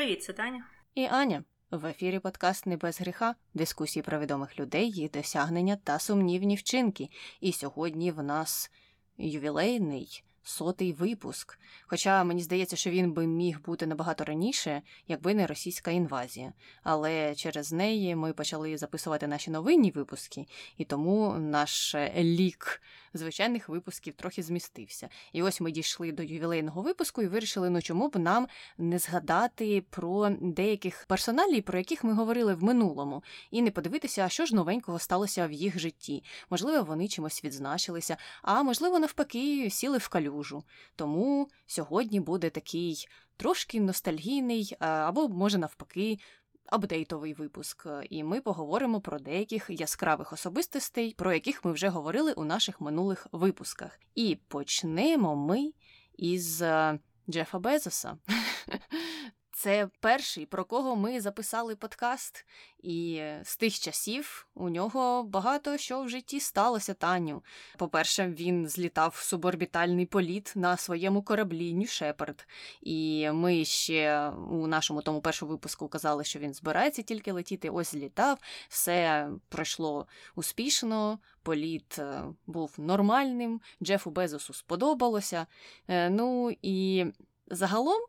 привіт, це Таня. І Аня. В ефірі подкаст «Не без гріха, дискусії про відомих людей, їх досягнення та сумнівні вчинки. І сьогодні в нас ювілейний сотий випуск. Хоча мені здається, що він би міг бути набагато раніше, якби не російська інвазія. Але через неї ми почали записувати наші новинні випуски, і тому наш лік звичайних випусків трохи змістився. І ось ми дійшли до ювілейного випуску і вирішили, ну чому б нам не згадати про деяких персоналій, про яких ми говорили в минулому, і не подивитися, що ж новенького сталося в їх житті. Можливо, вони чимось відзначилися, а можливо, навпаки, сіли в калюжу. Тому сьогодні буде такий трошки ностальгійний, або, може, навпаки, апдейтовий випуск, і ми поговоримо про деяких яскравих особистостей, про яких ми вже говорили у наших минулих випусках. І почнемо ми із е, Джефа Безоса. Це перший, про кого ми записали подкаст, і з тих часів у нього багато що в житті сталося Таню. По-перше, він злітав в суборбітальний політ на своєму кораблі Нью Шепард. І ми ще у нашому тому першому випуску казали, що він збирається тільки летіти. Ось злітав, все пройшло успішно. Політ е, був нормальним, Джефу Безосу сподобалося. Е, ну і Загалом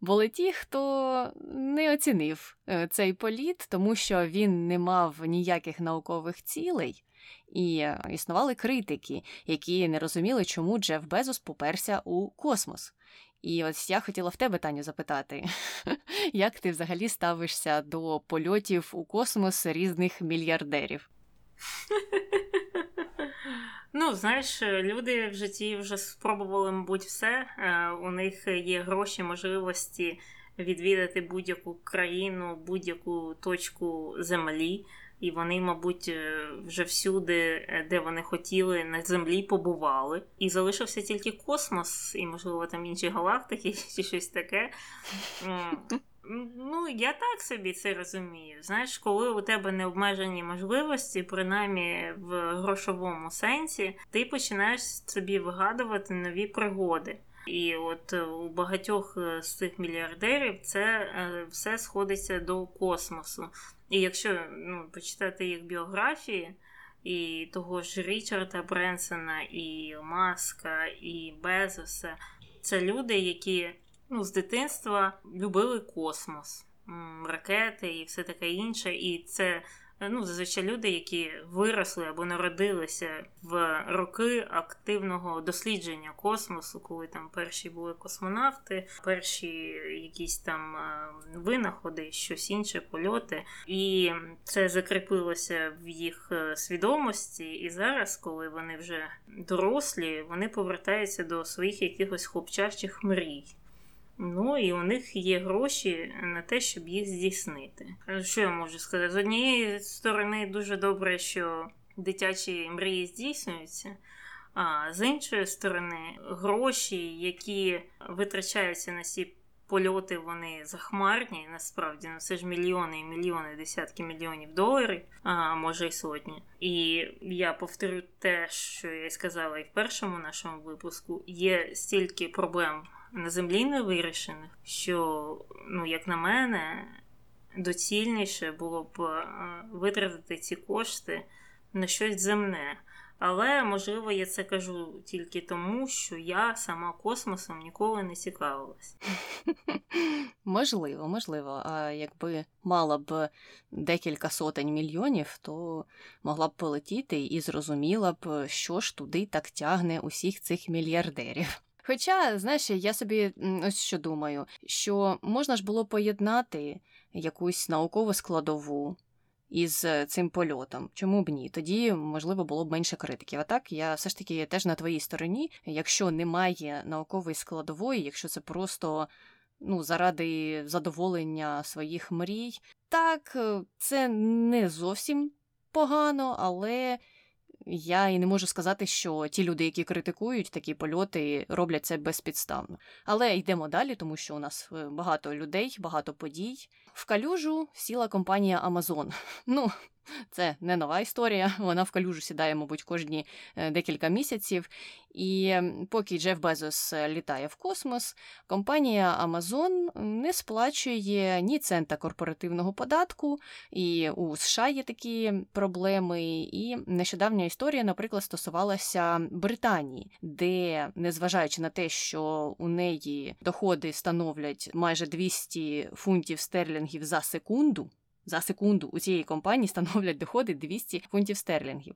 були ті, хто не оцінив е, цей політ, тому що він не мав ніяких наукових цілей, і е, існували критики, які не розуміли, чому Джеф Безос поперся у космос. І ось я хотіла в тебе, Таню, запитати, як ти взагалі ставишся до польотів у космос різних мільярдерів? Ну, знаєш, люди в житті вже спробували, мабуть, все. Е, у них є гроші, можливості відвідати будь-яку країну, будь-яку точку землі. І вони, мабуть, е, вже всюди, е, де вони хотіли, на землі побували. І залишився тільки космос, і, можливо, там інші галактики чи щось таке. Ну, я так собі це розумію. Знаєш, коли у тебе необмежені можливості, принаймні в грошовому сенсі, ти починаєш собі вигадувати нові пригоди. І от е, у багатьох е, з цих мільярдерів це е, все сходиться до космосу. І якщо ну, почитати їх біографії, і того ж Річарда Бренсона, і Маска, і Безоса, це люди, які ну, з дитинства любили космос, ракети і все таке інше. І це ну, зазвичай люди, які виросли або народилися в роки активного дослідження космосу, коли там перші були космонавти, перші якісь там е, винаходи, щось інше, польоти. І це закріпилося в їх е, свідомості. І зараз, коли вони вже дорослі, вони повертаються до своїх якихось хлопчачих мрій. Ну і у них є гроші на те, щоб їх здійснити. Що я можу сказати? З однієї сторони, дуже добре, що дитячі мрії здійснюються. А з іншої сторони, гроші, які витрачаються на ці польоти, вони захмарні. Насправді ну це ж мільйони і мільйони, десятки мільйонів доларів, а може й сотні. І я повторю те, що я сказала і в першому нашому випуску: є стільки проблем на землі не вирішених, що, ну, як на мене, доцільніше було б е, витратити ці кошти на щось земне. Але, можливо, я це кажу тільки тому, що я сама космосом ніколи не цікавилась. Можливо, можливо. А якби мала б декілька сотень мільйонів, то могла б полетіти і зрозуміла б, що ж туди так тягне усіх цих мільярдерів. Хоча, знаєш, я собі ось що думаю, що можна ж було поєднати якусь наукову складову із е, цим польотом. Чому б ні? Тоді, можливо, було б менше критиків. А так, я все ж таки теж на твоїй стороні. Якщо немає наукової складової, якщо це просто ну, заради задоволення своїх мрій, так, е, це не зовсім погано, але я і не можу сказати, що ті люди, які критикують такі польоти, роблять це безпідставно. Але йдемо далі, тому що у нас е, багато людей, багато подій. В калюжу сіла компанія Amazon. Ну, Це не нова історія. Вона в калюжу сідає, мабуть, кожні е, декілька місяців. І поки Джеф Безос е, літає в космос, компанія Amazon не сплачує ні цента корпоративного податку, і у США є такі проблеми. І нещодавня історія, наприклад, стосувалася Британії, де, незважаючи на те, що у неї доходи становлять майже 200 фунтів стерлінгів за секунду за секунду у цієї компанії становлять доходи 200 фунтів стерлінгів.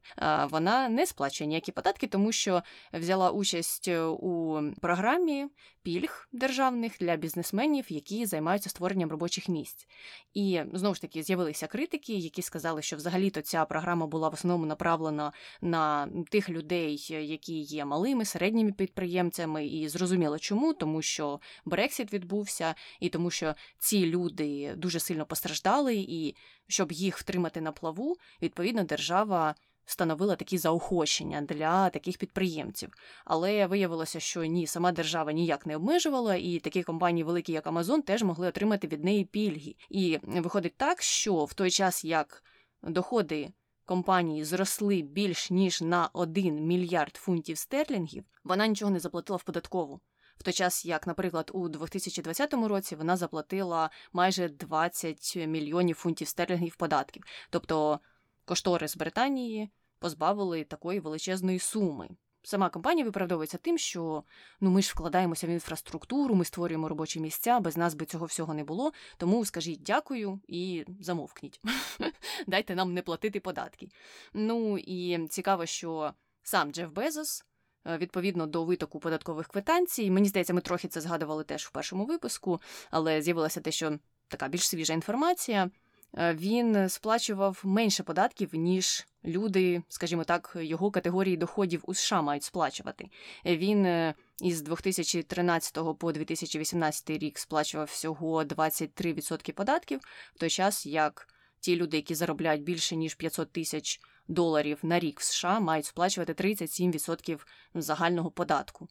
Вона не сплачує ніякі податки, тому що взяла участь е, у програмі пільг державних для бізнесменів, які займаються створенням робочих місць. І знову ж таки з'явилися критики, які сказали, що взагалі-то ця програма була в основному направлена на тих людей, які є малими, середніми підприємцями, і зрозуміло чому, тому що Брексіт відбувся, і тому що ці люди дуже сильно постраждали, і щоб їх втримати на плаву, відповідно, держава встановила такі заохочення для таких підприємців. Але виявилося, що ні, сама держава ніяк не обмежувала, і такі компанії, великі як Амазон, теж могли отримати від неї пільги. І виходить так, що в той час як доходи. Компанії зросли більш ніж на 1 мільярд фунтів стерлінгів, вона нічого не заплатила в податкову. В той час, як, наприклад, у 2020 році вона заплатила майже 20 мільйонів фунтів стерлінгів податків. Тобто Кошторис Британії позбавили такої величезної суми. Сама компанія виправдовується тим, що ну ми ж вкладаємося в інфраструктуру, ми створюємо робочі місця, без нас би цього всього не було. Тому скажіть дякую і замовкніть. Дайте нам не платити податки. Ну і цікаво, що сам Джеф Безос. Е, відповідно до витоку податкових квитанцій, мені здається, ми трохи це згадували теж в першому випуску, але з'явилася те, що така більш свіжа інформація. Е, він сплачував менше податків, ніж люди, скажімо так, його категорії доходів у США мають сплачувати. Він е, із 2013 по 2018 рік сплачував всього 23% податків, в той час як ті люди, які заробляють більше ніж 500 тисяч доларів на рік в США, мають сплачувати 37% загального податку.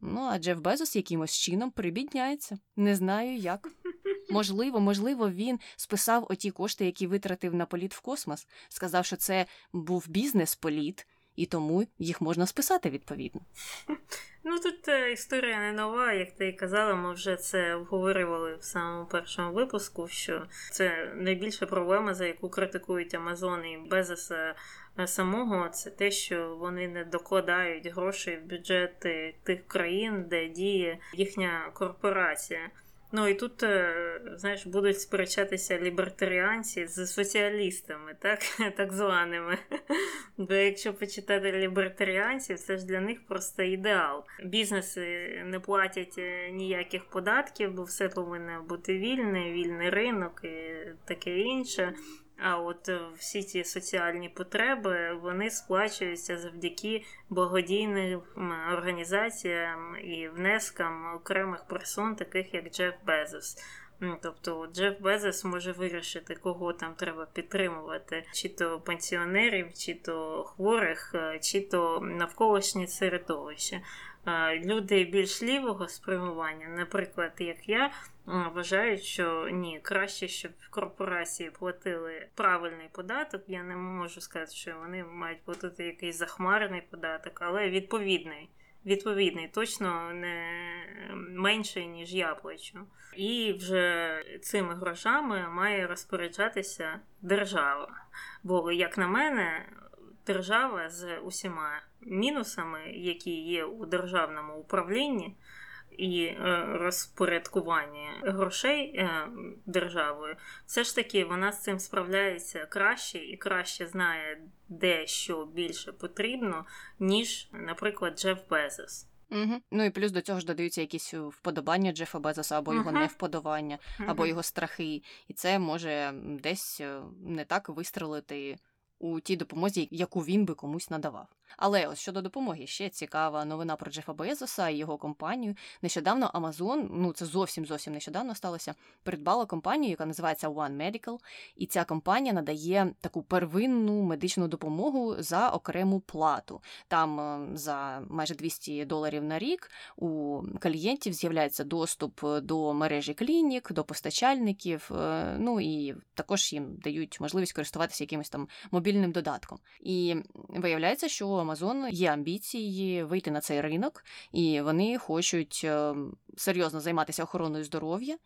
Ну а Джеф Безос якимось чином прибідняється. Не знаю як. Можливо, можливо, він списав оті кошти, які витратив на політ в космос, сказав, що це був бізнес-політ, і тому їх можна списати відповідно. Ну тут е, історія не нова, як ти і казала, ми вже це обговорювали в самому першому випуску. Що це найбільша проблема, за яку критикують Амазон і Безоса е, самого, це те, що вони не докладають грошей в бюджети тих країн, де діє їхня корпорація. Ну і тут, е, знаєш, будуть сперечатися лібертаріанці з соціалістами, так так званими. Бо якщо почитати лібертаріанців, це ж для них просто ідеал. Бізнеси не платять е, ніяких податків, бо все повинно бути вільне, вільний ринок і таке інше. А от е, всі ці соціальні потреби вони сплачуються завдяки благодійним організаціям і внескам окремих персон, таких як Джеф Безос. Тобто Джеф Безос може вирішити, кого там треба підтримувати, чи то пенсіонерів, чи то хворих, е, чи то навколишнє середовище. Люди більш лівого спрямування, наприклад, як я, вважають, що ні, краще, щоб корпорації платили правильний податок. Я не можу сказати, що вони мають платити якийсь захмарений податок, але відповідний. Відповідний, точно не менший, ніж я плачу. І вже цими грошами має розпоряджатися держава. Бо, як на мене, держава з усіма мінусами, які є у державному управлінні, і е, розпорядкування грошей е, державою, все ж таки вона з цим справляється краще і краще знає, де що більше потрібно, ніж, наприклад, Джеф Безос. Угу. Ну і плюс до цього ж додаються якісь вподобання Джефа Безоса, або його uh-huh. невподобання, або uh-huh. його страхи. І це може десь е, не так вистрелити у тій допомозі, яку він би комусь надавав. Але ось щодо допомоги, ще цікава новина про Джефа Безоса і його компанію. Нещодавно Amazon, ну це зовсім зовсім нещодавно сталося, придбала компанію, яка називається One Medical, і ця компанія надає таку первинну медичну допомогу за окрему плату. Там е, за майже 200 доларів на рік у клієнтів з'являється доступ до мережі клінік, до постачальників. е, Ну і також їм дають можливість користуватися якимось там мобільним додатком. І виявляється, що у Amazon є амбіції вийти на цей ринок, і вони хочуть е, серйозно займатися охороною здоров'я.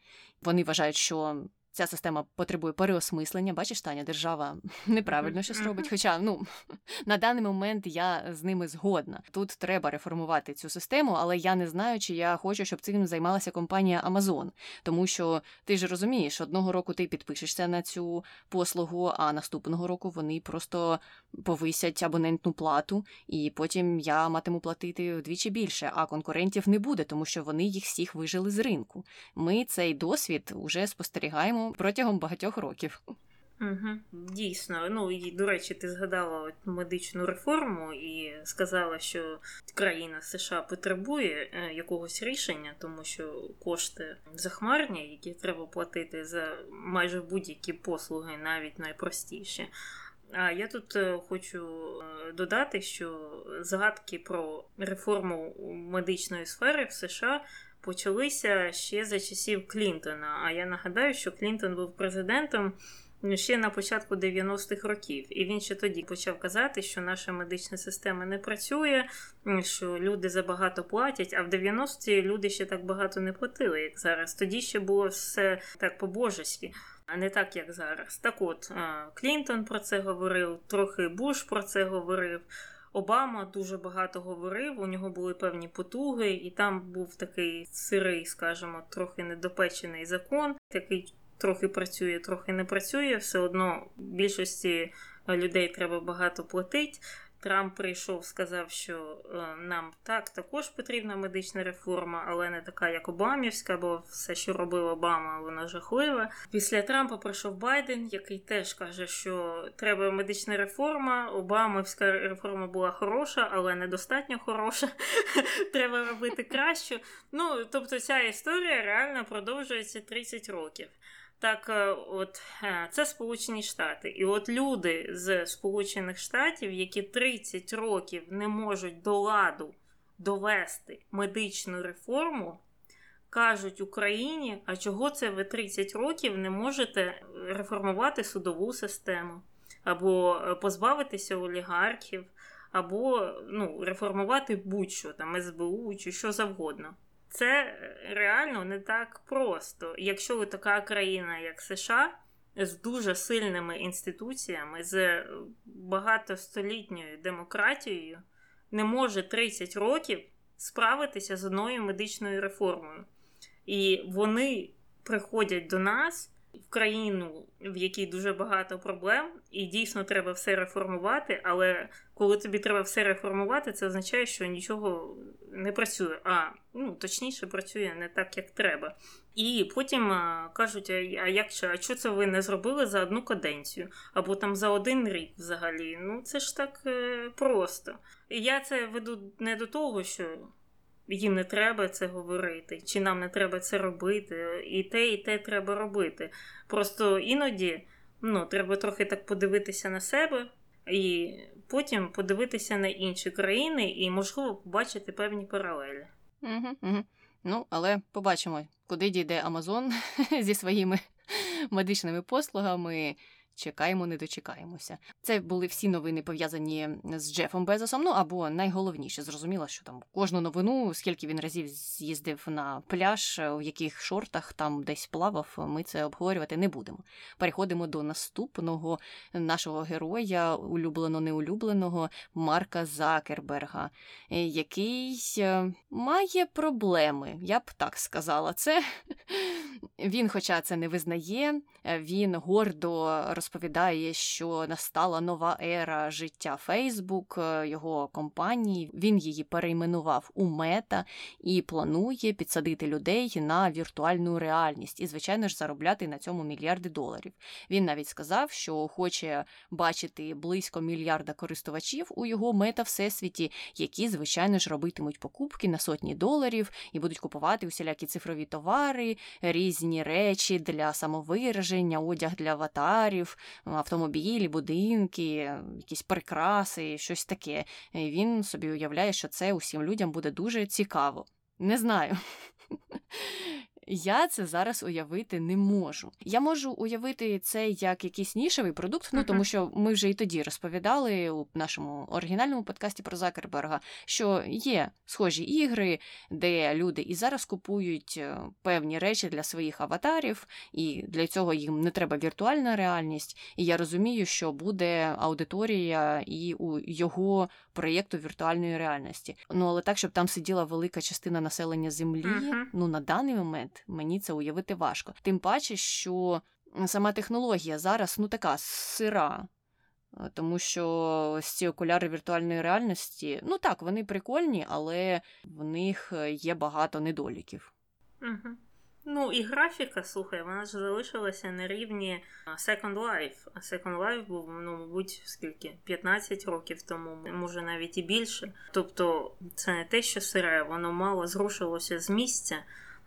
Вони вважають, що ця система потребує переосмислення. Бачиш, Таня, держава неправильно щось робить. Хоча ну на даний момент я з ними згодна. Тут треба реформувати цю систему, але я не знаю, чи я хочу, щоб цим займалася компанія Amazon. Тому що ти ж розумієш, одного року ти підпишешся на цю послугу, а наступного року вони просто повисять абонентну плату, і потім я матиму платити вдвічі більше, а конкурентів не буде, тому що вони їх всіх вижили з ринку. Ми цей досвід уже спостерігаємо протягом багатьох років. Угу, Дійсно, ну і до речі, ти згадала от медичну реформу і сказала, що країна США потребує е, якогось рішення, тому що кошти захмарні, які треба платити за майже будь-які послуги, навіть найпростіші. А я тут е, хочу е, додати, що згадки про реформу медичної сфери в США почалися ще за часів Клінтона. А я нагадаю, що Клінтон був президентом. Ще на початку 90-х років, і він ще тоді почав казати, що наша медична система не працює, що люди забагато платять. А в 90-ті люди ще так багато не платили, як зараз. Тоді ще було все так по-божеськи, а не так, як зараз. Так от Клінтон про це говорив, трохи Буш про це говорив. Обама дуже багато говорив, у нього були певні потуги, і там був такий сирий, скажімо, трохи недопечений закон, який трохи працює, трохи не працює. Все одно більшості людей треба багато платити. Трамп прийшов, сказав, що е, нам так також потрібна медична реформа, але не така, як Обамівська, бо все, що робив Обама, воно жахливе. Після Трампа прийшов Байден, який теж каже, що треба медична реформа. Обамівська реформа була хороша, але недостатньо хороша. Треба робити краще. Ну тобто, ця історія реально продовжується 30 років. Так, е, от е, це Сполучені Штати. І от люди з Сполучених Штатів, які 30 років не можуть до ладу довести медичну реформу, кажуть Україні, а чого це ви 30 років не можете реформувати судову систему, або е, позбавитися олігархів, або ну, реформувати будь-що там СБУ чи що завгодно. Це реально не так просто. Якщо ви така країна, як США, з дуже сильними інституціями, з багатостолітньою демократією, не може 30 років справитися з одною медичною реформою. І вони приходять до нас в країну, в якій дуже багато проблем, і дійсно треба все реформувати. Але коли тобі треба все реформувати, це означає, що нічого не працює. А ну точніше працює не так, як треба. І потім а, кажуть: а як що, а що це ви не зробили за одну каденцію? Або там за один рік взагалі? Ну це ж так е, просто. І я це веду не до того, що їм не треба це говорити, чи нам не треба це робити, і те, і те треба робити. Просто іноді ну, треба трохи так подивитися на себе і потім подивитися на інші країни і, можливо, побачити певні паралелі. Ну, але побачимо, куди дійде Амазон зі своїми медичними послугами чекаємо, не дочекаємося. Це були всі новини пов'язані з Джефом Безосом. Ну або найголовніше, зрозуміло, що там кожну новину, скільки він разів з'їздив на пляж, в яких шортах там десь плавав. Ми це обговорювати не будемо. Переходимо до наступного нашого героя, улюблено неулюбленого Марка Закерберга, який е, має проблеми. Я б так сказала. Це він, хоча це не визнає, він гордо розповідає розповідає, що настала нова ера життя Фейсбук, його компанії. Він її перейменував у мета і планує підсадити людей на віртуальну реальність і, звичайно ж, заробляти на цьому мільярди доларів. Він навіть сказав, що хоче бачити близько мільярда користувачів у його мета всесвіті, які, звичайно ж, робитимуть покупки на сотні доларів і будуть купувати усілякі цифрові товари, різні речі для самовираження, одяг для аватарів, автомобілі, будинки, якісь прикраси, щось таке. Він собі уявляє, що це усім людям буде дуже цікаво. Не знаю. Я це зараз уявити не можу. Я можу уявити це як якийсь нішевий продукт, ну тому що ми вже і тоді розповідали у нашому оригінальному подкасті про Закерберга, що є схожі ігри, де люди і зараз купують е, певні речі для своїх аватарів, і для цього їм не треба віртуальна реальність. І я розумію, що буде аудиторія і у його проєкту віртуальної реальності. Ну але так, щоб там сиділа велика частина населення землі, uh-huh. ну на даний момент мені це уявити важко. Тим паче, що сама технологія зараз ну така сира. Е, тому що ось ці окуляри віртуальної реальності, ну так, вони прикольні, але в них е, є багато недоліків. Угу. Ну і графіка, слухай, вона ж залишилася на рівні Second Life. А Second Life був, ну, мабуть, скільки? 15 років тому, може навіть і більше. Тобто це не те, що сире, воно мало зрушилося з місця.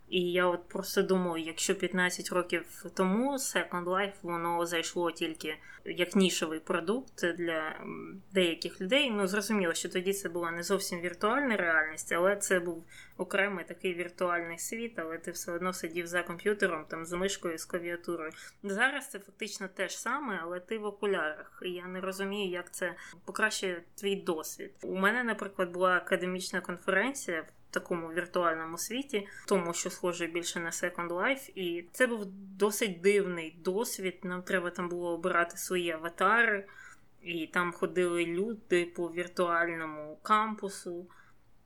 І я от просто думаю, якщо 15 років тому Second Life воно зайшло тільки як нішевий продукт для деяких людей. Ну зрозуміло, що тоді це була не зовсім віртуальна реальність, але це був окремий такий віртуальний світ, але ти все одно сидів за комп'ютером, там з мишкою, з клавіатурою. Зараз це фактично те ж саме, але ти в окулярах. І я не розумію, як це покращує твій досвід. У мене, наприклад, була академічна конференція такому віртуальному світі, тому що схоже більше на Second Life. І це був досить дивний досвід. Нам треба там було обирати свої аватари, і там ходили люди по віртуальному кампусу.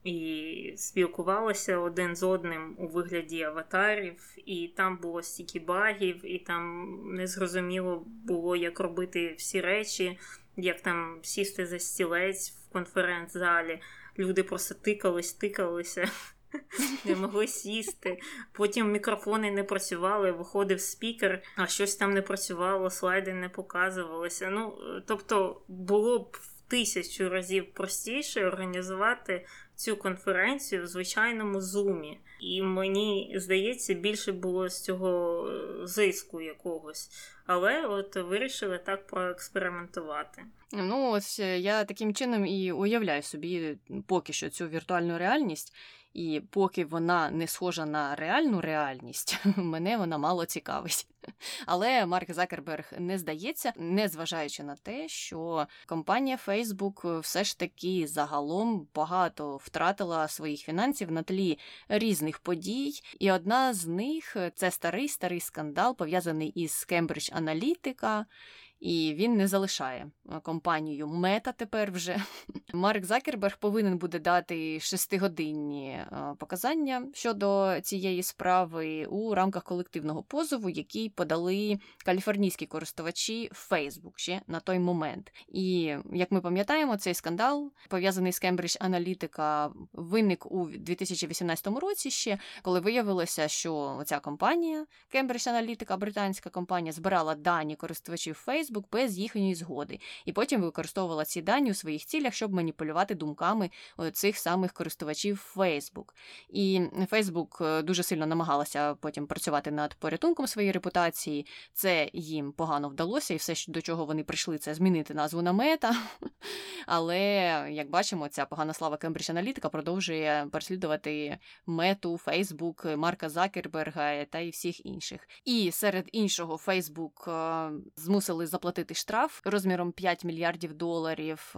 І спілкувалися один з одним у вигляді аватарів, і там було стільки багів, і там незрозуміло було, як робити всі речі, як там сісти за стілець в конференц-залі люди просто тикались, тикалися, не могли сісти. Потім мікрофони не працювали, виходив спікер, а щось там не працювало, слайди не показувалися. Ну, тобто, було б в тисячу разів простіше організувати цю конференцію в звичайному зумі. І мені здається, більше було з цього е, зиску якогось. Але от вирішили так проекспериментувати. Ну, ось е, я таким чином і уявляю собі поки що цю віртуальну реальність. І поки вона не схожа на реальну реальність, мене вона мало цікавить. Але Марк Закерберг не здається, незважаючи на те, що компанія Facebook все ж таки загалом багато втратила своїх фінансів на тлі різних подій. І одна з них це старий старий скандал, пов'язаний із Cambridge Analytica, і він не залишає е, компанію Мета тепер вже. Марк Закерберг повинен буде дати шестигодинні е, показання щодо цієї справи у рамках колективного позову, який подали каліфорнійські користувачі Facebook ще на той момент. І як ми пам'ятаємо, цей скандал пов'язаний з Cambridge Analytica виник у 2018 році ще, коли виявилося, що ця компанія Cambridge Analytica, британська компанія, збирала дані користувачів Facebook, Facebook без їхньої згоди, і потім використовувала ці дані у своїх цілях, щоб маніпулювати думками цих самих користувачів Facebook. І е, дуже сильно намагалася потім працювати над порятунком своєї репутації. Це їм погано вдалося, і все, до чого вони прийшли, це змінити назву на мета. Але, як бачимо, ця погана слава Cambridge Analytica продовжує переслідувати мету Facebook, Марка Закерберга та і всіх інших. І серед іншого, е, змусили заплатити штраф розміром 5 мільярдів доларів.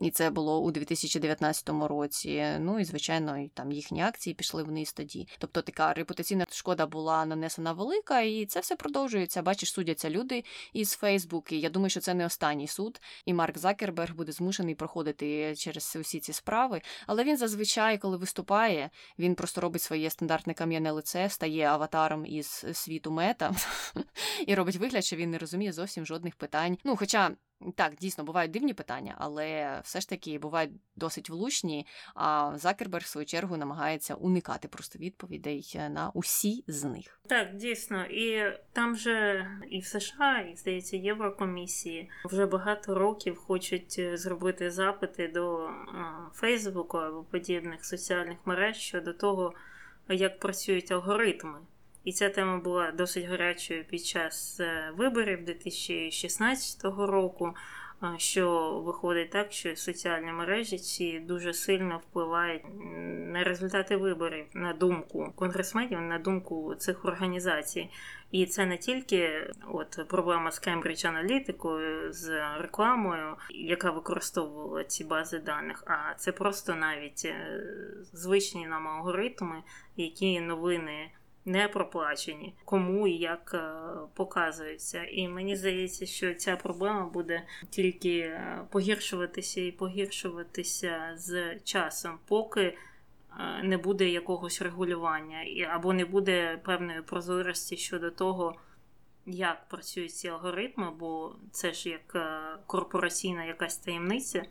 І це було у 2019 році. Ну і звичайно, там їхні акції пішли вниз тоді. Тобто така репутаційна шкода була нанесена велика, і це все продовжується. Бачиш, судяться люди із Фейсбук. І я думаю, що це не останній суд. І Марк Закерберг буде змушений проходити через усі ці справи. Але він зазвичай, коли виступає, він просто робить своє стандартне кам'яне лице, стає аватаром із світу мета і робить вигляд, що він не розуміє зовсім жодних питань. Ну, хоча. Так, дійсно бувають дивні питання, але все ж таки бувають досить влучні. А Закерберг, в свою чергу, намагається уникати просто відповідей е, на усі з них. Так, дійсно, і там же і в США, і здається, Єврокомісії вже багато років хочуть е, зробити запити до Фейсбуку або подібних соціальних мереж щодо того, як працюють алгоритми. І ця тема була досить гарячою під час е, виборів 2016 року. Що виходить так, що соціальні мережі ці дуже сильно впливають на результати виборів, на думку конгресменів, на думку цих організацій. І це не тільки от проблема з Кембридж аналітикою, з рекламою, яка використовувала ці бази даних, а це просто навіть е, звичні нам алгоритми, які новини не проплачені, кому і як е, показується. І мені здається, що ця проблема буде тільки е, погіршуватися і погіршуватися з часом, поки е, не буде якогось регулювання, або не буде певної прозорості щодо того. Як працюють ці алгоритми, бо це ж як корпораційна якась таємниця,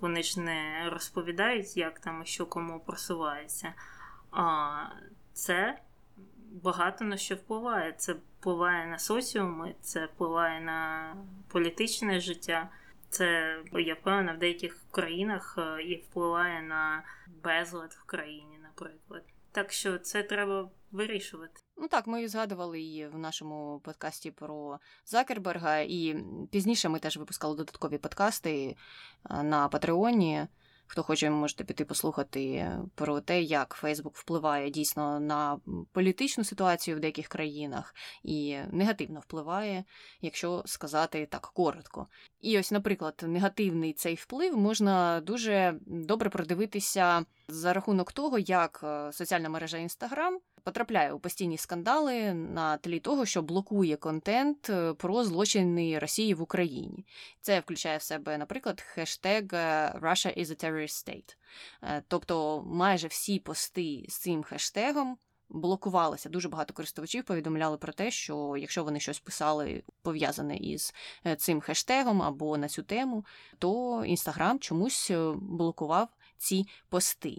вони ж не розповідають, як там і що кому просувається. А це багато на що впливає. Це впливає на соціуми, це впливає на політичне життя. Це я впевнена, в деяких країнах е, і впливає на безлад в країні, наприклад. Так що це треба вирішувати. Ну так, ми згадували її в нашому подкасті про Закерберга, і пізніше ми теж випускали додаткові подкасти е, на Патреоні. Хто хоче, можете піти послухати про те, як Фейсбук впливає дійсно на політичну ситуацію в деяких країнах і негативно впливає, якщо сказати так коротко. І ось, наприклад, негативний цей вплив можна дуже добре продивитися за рахунок того, як е, соціальна мережа Інстаграм потрапляє у постійні скандали на тлі того, що блокує контент е, про злочини Росії в Україні. Це включає в себе, наприклад, хештег е, Russia is a terrorist state. Тобто майже всі пости з цим хештегом. Блокувалися дуже багато користувачів. Повідомляли про те, що якщо вони щось писали пов'язане із цим хештегом або на цю тему, то інстаграм чомусь блокував ці пости.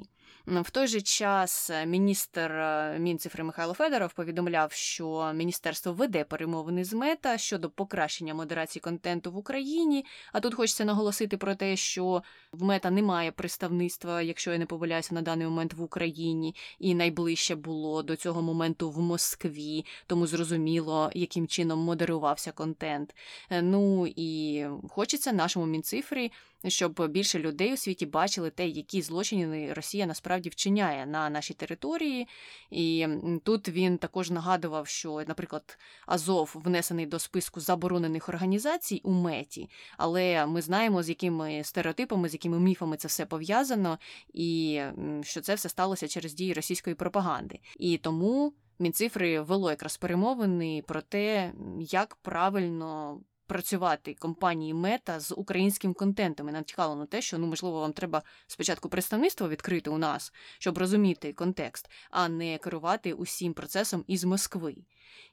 В той же час е, міністр е, Мінцифри Михайло Федоров повідомляв, що міністерство веде перемовини з мета щодо покращення модерації контенту в Україні. А тут хочеться наголосити про те, що в мета немає представництва, якщо я не помиляюся, на даний момент в Україні, і найближче було до цього моменту в Москві, тому зрозуміло, яким чином модерувався контент. Е, ну і хочеться нашому мінцифрі щоб більше людей у світі бачили те, які злочини Росія насправді вчиняє на нашій території. І тут він також нагадував, що, наприклад, Азов внесений до списку заборонених організацій у меті, але ми знаємо, з якими стереотипами, з якими міфами це все пов'язано, і що це все сталося через дії російської пропаганди. І тому. Мінцифри вело якраз перемовини про те, як правильно працювати компанії Мета з українським контентом. І натякало на те, що ну можливо вам треба спочатку представництво відкрити у нас, щоб розуміти контекст, а не керувати усім процесом із Москви.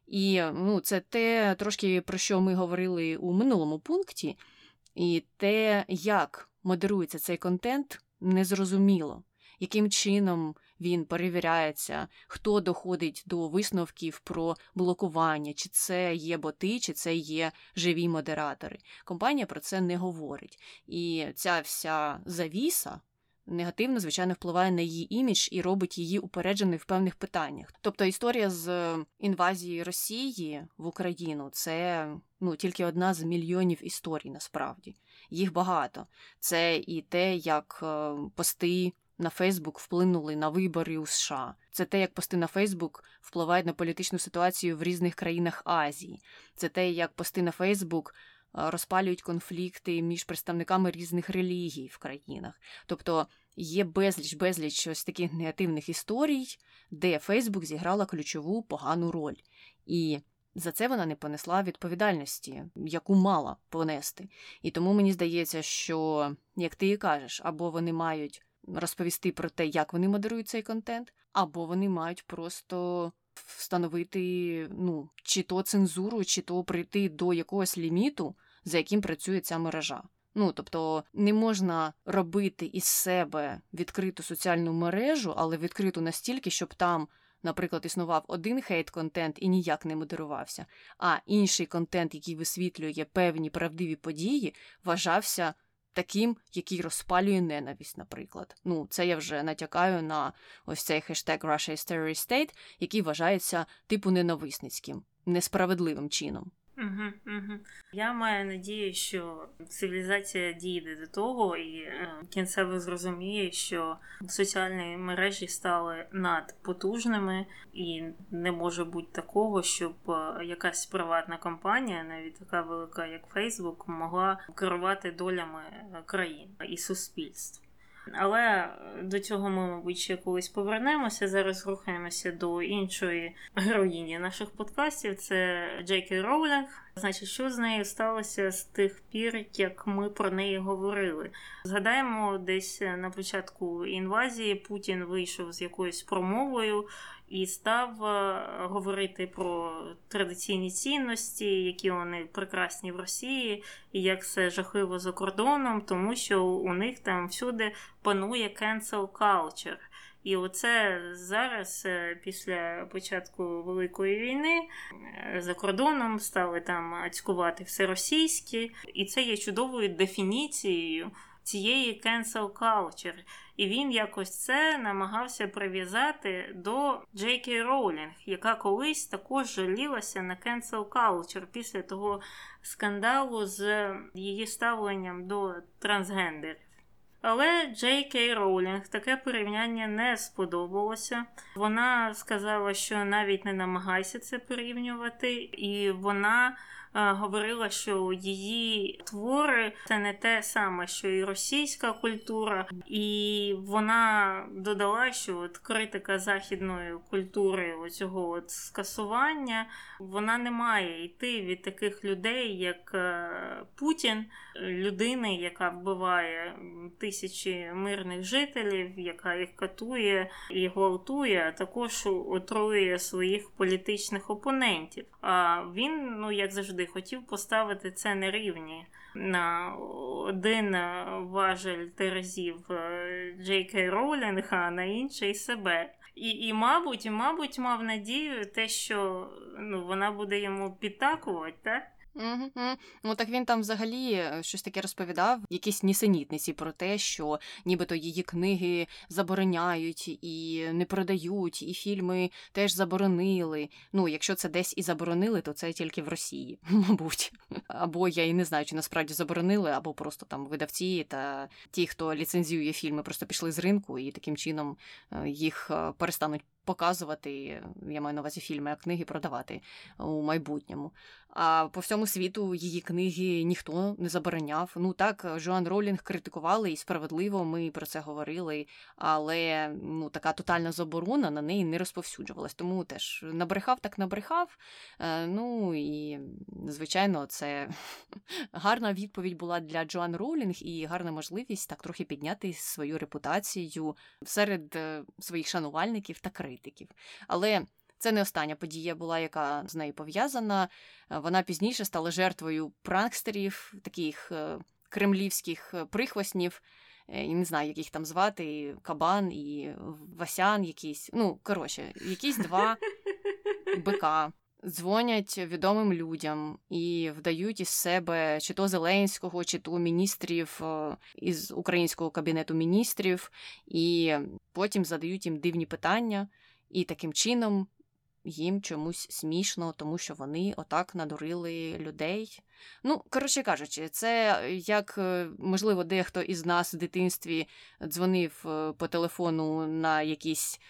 І ну, це те трошки про що ми говорили у минулому пункті, і те, як модерується цей контент, незрозуміло, яким чином він перевіряється, хто доходить до висновків про блокування, чи це є боти, чи це є живі модератори. Компанія про це не говорить. І ця вся завіса. Негативно, звичайно, впливає на її імідж і робить її упередженою в певних питаннях. Тобто історія з інвазії Росії в Україну це ну тільки одна з мільйонів історій, насправді їх багато. Це і те, як е, пости на Фейсбук вплинули на вибори у США. Це те, як пости на Фейсбук впливають на політичну ситуацію в різних країнах Азії. Це те, як пости на Фейсбук розпалюють конфлікти між представниками різних релігій в країнах. Тобто є безліч безліч ось таких негативних історій, де Фейсбук зіграла ключову погану роль. І за це вона не понесла відповідальності, яку мала понести. І тому мені здається, що, як ти і кажеш, або вони мають розповісти про те, як вони модерують цей контент, або вони мають просто встановити ну, чи то цензуру, чи то прийти до якогось ліміту, за яким працює ця мережа. Ну, тобто не можна робити із себе відкриту соціальну мережу, але відкриту настільки, щоб там, наприклад, існував один хейт-контент і ніяк не модерувався, а інший контент, який висвітлює певні правдиві події, вважався таким, який розпалює ненависть, наприклад. Ну, це я вже натякаю на ось цей хештег Russia is Terrorist State, який вважається типу ненависницьким, несправедливим чином. Угу, угу. Я маю надію, що цивілізація дійде до того і е, кінцево зрозуміє, що соціальні мережі стали надпотужними, і не може бути такого, щоб е, якась приватна компанія, навіть така велика, як Фейсбук, могла керувати долями країн і суспільств. Але е, до цього ми, мабуть, ще колись повернемося. Зараз рухаємося до іншої героїні наших подкастів. Це Джекі Роулінг. Значить, що з нею сталося з тих пір, як ми про неї говорили? Згадаємо, десь на початку інвазії Путін вийшов з якоюсь промовою і став е, говорити про традиційні цінності, які вони прекрасні в Росії, і як все жахливо за кордоном, тому що у них там всюди панує cancel culture. І оце зараз, е, після початку Великої війни, е, за кордоном стали там ацькувати все російське, і це є чудовою дефініцією цієї cancel culture. І він якось це намагався прив'язати до Джей Кей Роулінг, яка колись також жалілася на cancel culture після того скандалу з її ставленням до трансгендерів. Але Джей Кей Роулінг таке порівняння не сподобалося. Вона сказала, що навіть не намагайся це порівнювати, і вона говорила, що її твори це не те саме, що і російська культура, і вона додала, що от критика західної культури оцього от скасування вона не має йти від таких людей, як е, Путін, людини, яка вбиває тисячі мирних жителів, яка їх катує і гвалтує, а також отруює своїх політичних опонентів. А він, ну як завжди хотів поставити це на рівні на один важель терезів е, Джей Кей Роулінг, а на інший себе. І, і, мабуть, мабуть, мав надію те, що ну, вона буде йому підтакувати, так? Угу. Ну так він там взагалі е, щось таке розповідав, якісь нісенітниці про те, що нібито її книги забороняють і не продають, і фільми теж заборонили. Ну, якщо це десь і заборонили, то це тільки в Росії, мабуть. Або я і не знаю, чи насправді заборонили, або просто там видавці та ті, хто ліцензіює фільми, просто пішли з ринку і таким чином е, їх е, перестануть показувати, я маю на увазі фільми, а книги продавати у майбутньому. А по всьому світу її книги ніхто не забороняв. Ну так, Жоан Ролінг критикували і справедливо ми про це говорили, але ну така тотальна заборона на неї не розповсюджувалась. Тому теж набрехав, так набрехав. Е, ну і звичайно, це гарна відповідь була для Джоан Роулінг і гарна можливість так трохи підняти свою репутацію серед е, своїх шанувальників та критиків. Але це не остання подія була, яка з нею пов'язана. Е, вона пізніше стала жертвою пранкстерів, таких е, кремлівських е, прихвостнів. Я не знаю, як їх там звати, і Кабан і Васян якийсь. Ну, коротше, якісь два бика дзвонять відомим людям і вдають із себе чи то Зеленського, чи то міністрів із українського кабінету міністрів, і потім задають їм дивні питання, і таким чином їм чомусь смішно, тому що вони отак надурили людей. Ну, коротше кажучи, це як, е, можливо, дехто із нас в дитинстві дзвонив е, по телефону на якісь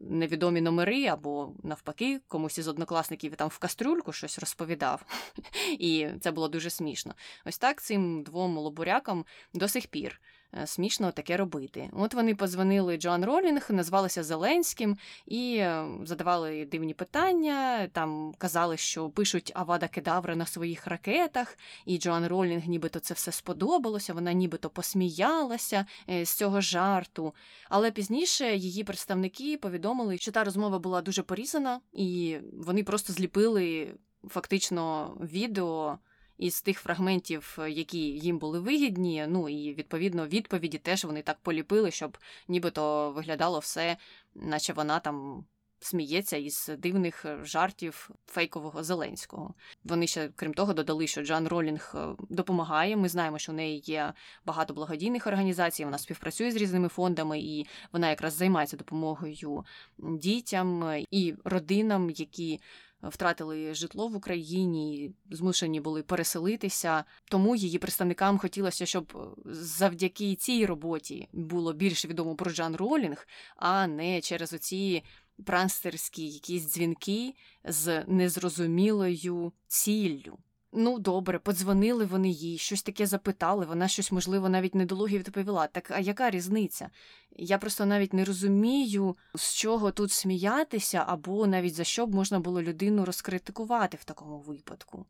невідомі номери, або навпаки, комусь із однокласників там в кастрюльку щось розповідав. І це було дуже смішно. Ось так цим двом лобурякам до сих пір. Е, смішно таке робити. От вони позвонили Джоан Ролінг, назвалися Зеленським і е, задавали дивні питання. Там казали, що пишуть Авада Кедавра на своїх ракетах, і Джоан Ролінг, нібито це все сподобалося. Вона нібито посміялася е, з цього жарту. Але пізніше її представники повідомили, що та розмова була дуже порізана, і вони просто зліпили фактично відео із тих фрагментів, е, які їм були вигідні. Ну і відповідно відповіді теж вони так поліпили, щоб нібито виглядало все, наче вона там. Сміється із дивних е, жартів фейкового Зеленського. Вони ще, крім того, додали, що Джан Ролінг е, допомагає. Ми знаємо, що в неї є багато благодійних організацій. Вона співпрацює з різними фондами, і вона якраз займається допомогою дітям і родинам, які втратили житло в Україні, змушені були переселитися. Тому її представникам хотілося, щоб е, завдяки цій роботі було більше відомо про Джан Ролінг, а не через оці пранстерські якісь дзвінки з незрозумілою ціллю. Ну, добре, подзвонили вони їй, щось таке запитали, вона щось, можливо, навіть недолугі відповіла. Так а яка різниця? Я просто навіть не розумію, з чого тут сміятися, або навіть за що б можна було людину розкритикувати в такому випадку.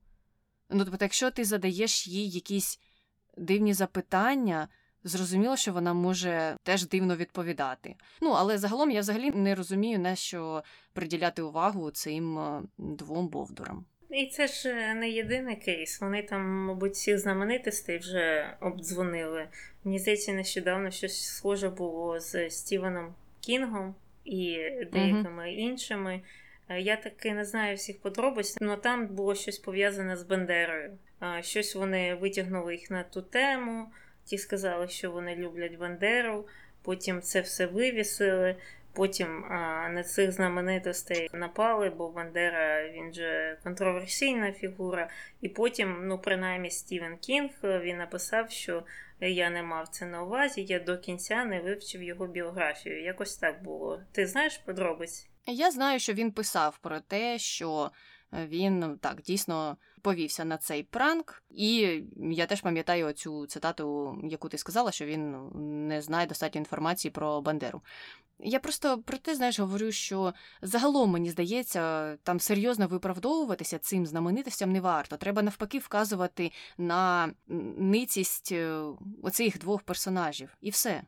Ну, тобто, якщо ти задаєш їй якісь дивні запитання, зрозуміло, що вона може теж дивно відповідати. Ну, але загалом я взагалі не розумію, на що приділяти увагу цим е, двом бовдурам. І це ж е, не єдиний кейс. Вони там, мабуть, всіх знаменитостей вже обдзвонили. Мені здається, нещодавно щось схоже було з Стівеном Кінгом і деякими mm-hmm. іншими. Е, я таки не знаю всіх подробиць, але там було щось пов'язане з Бандерою. Щось вони витягнули їх на ту тему, ті сказали, що вони люблять Бандеру, потім це все вивісили. Потім а, на цих знаменитостей напали, бо Бандера він же контроверсійна фігура. І потім, ну принаймні, Стівен Кінг він написав, що я не мав це на увазі, я до кінця не вивчив його біографію. Якось так було. Ти знаєш подробиць? Я знаю, що він писав про те, що він так дійсно повівся на цей пранк, і я теж пам'ятаю оцю цитату, яку ти сказала, що він не знає достатньо інформації про Бандеру. Я просто про те, знаєш, говорю, що загалом мені здається, там серйозно виправдовуватися цим знаменитостям не варто. Треба навпаки вказувати на ницість е, оцих двох персонажів, і все.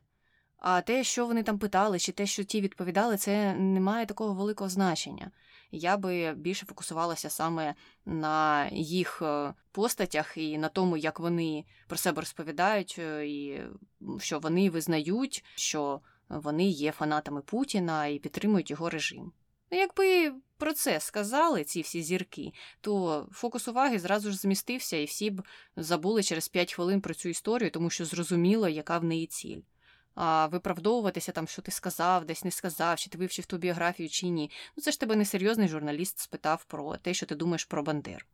А те, що вони там питали, чи те, що ті відповідали, це не має такого великого значення. Я би більше фокусувалася саме на їх е, постатях і на тому, як вони про себе розповідають, е, і що вони визнають, що вони є фанатами Путіна і підтримують його режим. Ну, якби про це сказали ці всі зірки, то фокус уваги зразу ж змістився, і всі б забули через 5 хвилин про цю історію, тому що зрозуміло, яка в неї ціль. А виправдовуватися там, що ти сказав, десь не сказав, чи ти вивчив ту біографію, чи ні. Ну це ж тебе несерйозний журналіст спитав про те, що ти думаєш про Бандер.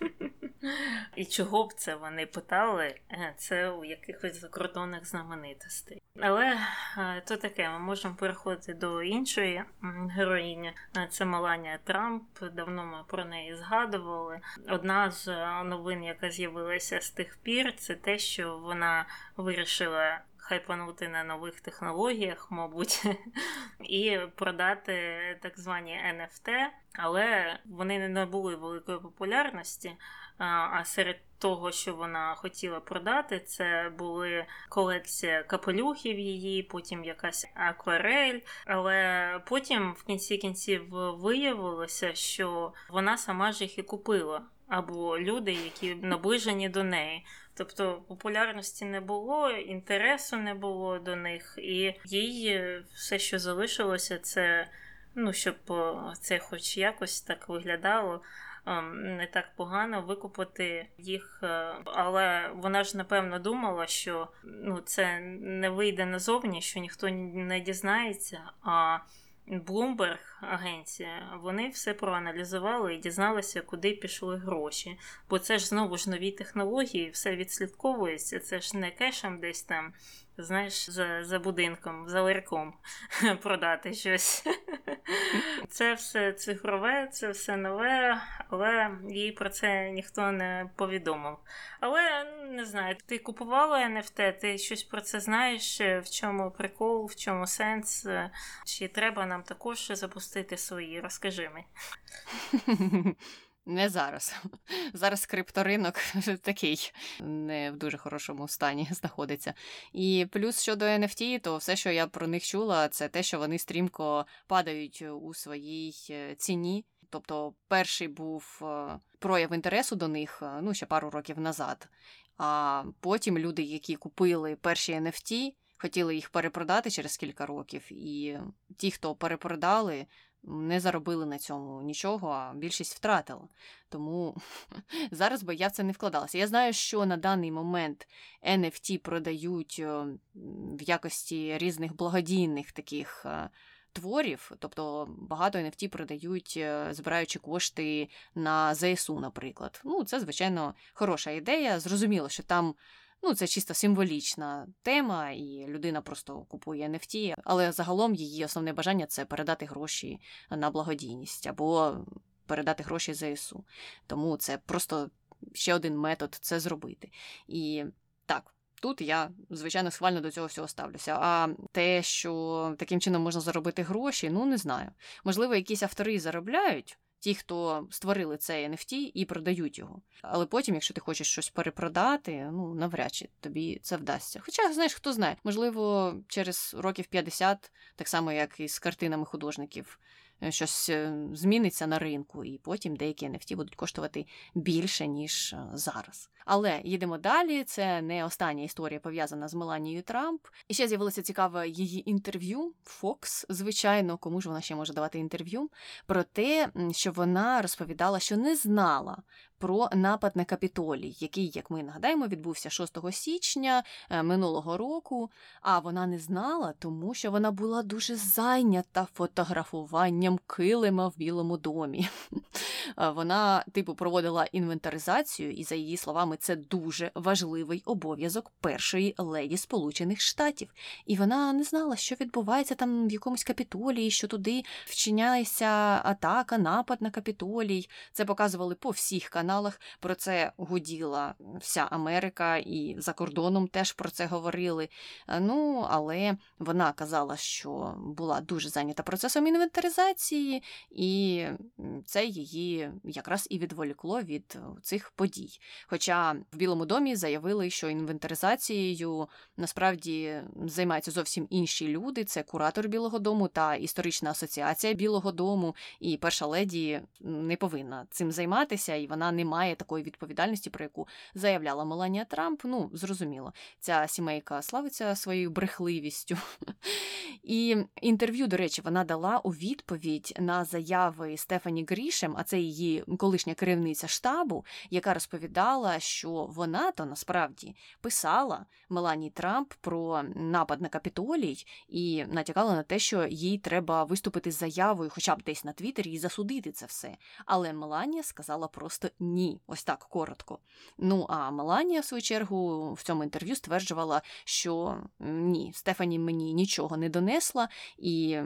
І чого б це вони питали? Е, це у якихось закордонних знаменитостей. Але е, то таке, ми можемо переходити до іншої героїні. Е, це Маланія Трамп. Давно ми про неї згадували. Одна з новин, яка з'явилася з тих пір, це те, що вона вирішила хайпанути на нових технологіях, мабуть, і продати так звані NFT, але вони не набули великої популярності. А серед того, що вона хотіла продати, це були колекція капелюхів її, потім якась акварель. Але потім в кінці кінців виявилося, що вона сама ж їх і купила, або люди, які наближені до неї. Тобто популярності не було, інтересу не було до них, і їй все, що залишилося, це ну, щоб це хоч якось так виглядало. Ем, не так погано викупити їх, е, але вона ж напевно думала, що ну це не вийде назовні, що ніхто не дізнається. А Bloomberg агенція, вони все проаналізували і дізналися, куди пішли гроші. Бо це ж знову ж нові технології, все відслідковується. Це ж не кешем десь там знаєш, за за будинком, за ларьком продати щось. Це все цифрове, це все нове, але їй про це ніхто не повідомив. Але не знаю, ти купувала NFT, ти щось про це знаєш, в чому прикол, в чому сенс, чи треба нам також запустити свої? Розкажи мені. Не зараз. Зараз крипторинок такий не в дуже хорошому стані знаходиться. І плюс щодо NFT, то все, що я про них чула, це те, що вони стрімко падають у своїй е, ціні. Тобто, перший був е, прояв інтересу до них е, ну ще пару років назад. А потім люди, які купили перші NFT, хотіли їх перепродати через кілька років, і ті, хто перепродали, не заробили на цьому нічого, а більшість втратила. Тому зараз би я в це не вкладалася. Я знаю, що на даний момент NFT продають е, в якості різних благодійних таких. Е, творів, тобто багато NFT продають, е, збираючи кошти на ЗСУ, наприклад. Ну, це, звичайно, хороша ідея. Зрозуміло, що там Ну, це чисто символічна тема, і людина просто купує NFT, але загалом її основне бажання це передати гроші на благодійність або передати гроші ЗСУ. Тому це просто ще один метод це зробити. І так. Тут я, звичайно, схвально до цього всього ставлюся. А те, що таким чином можна заробити гроші, ну не знаю. Можливо, якісь автори заробляють ті, хто створили цей NFT і продають його. Але потім, якщо ти хочеш щось перепродати, ну навряд чи тобі це вдасться. Хоча, знаєш, хто знає, можливо, через років 50, так само як і з картинами художників, щось е, зміниться на ринку, і потім деякі NFT будуть коштувати більше, ніж е, зараз. Але їдемо далі. Це не остання історія пов'язана з Меланією Трамп. І ще з'явилося цікаве її інтерв'ю. Фокс, звичайно, кому ж вона ще може давати інтерв'ю, про те, що вона розповідала, що не знала про напад на капітолій, який, як ми нагадаємо, відбувся 6 січня е, минулого року. А вона не знала, тому що вона була дуже зайнята фотографуванням килима в Білому домі. Е, вона, типу, проводила інвентаризацію, і, за її словами, це дуже важливий обов'язок першої леді Сполучених Штатів. І вона не знала, що відбувається там в якомусь капітолії, що туди вчиняється атака, напад на капітолій. Це показували по всіх каналах каналах. Про це гуділа вся Америка, і за кордоном теж про це говорили. Е, ну, але вона казала, що була дуже зайнята процесом інвентаризації, і це її якраз і відволікло від цих подій. Хоча в Білому домі заявили, що інвентаризацією насправді займаються зовсім інші люди: це куратор Білого Дому та історична асоціація Білого Дому. І перша леді не повинна цим займатися, і вона не має такої відповідальності, про яку заявляла Меланія Трамп. Ну, зрозуміло, ця сімейка славиться своєю брехливістю. І інтерв'ю, до речі, вона дала у відповідь на заяви Стефані Грішем, а це її колишня керівниця штабу, яка розповідала, що вона то насправді писала Меланії Трамп про напад на капітолій і натякала на те, що їй треба виступити з заявою, хоча б десь на Твіттері, і засудити це все. Але Меланія сказала просто ні, ось так коротко. Ну а Меланія, в свою чергу, в цьому інтерв'ю стверджувала, що ні, Стефані мені нічого не донесла, і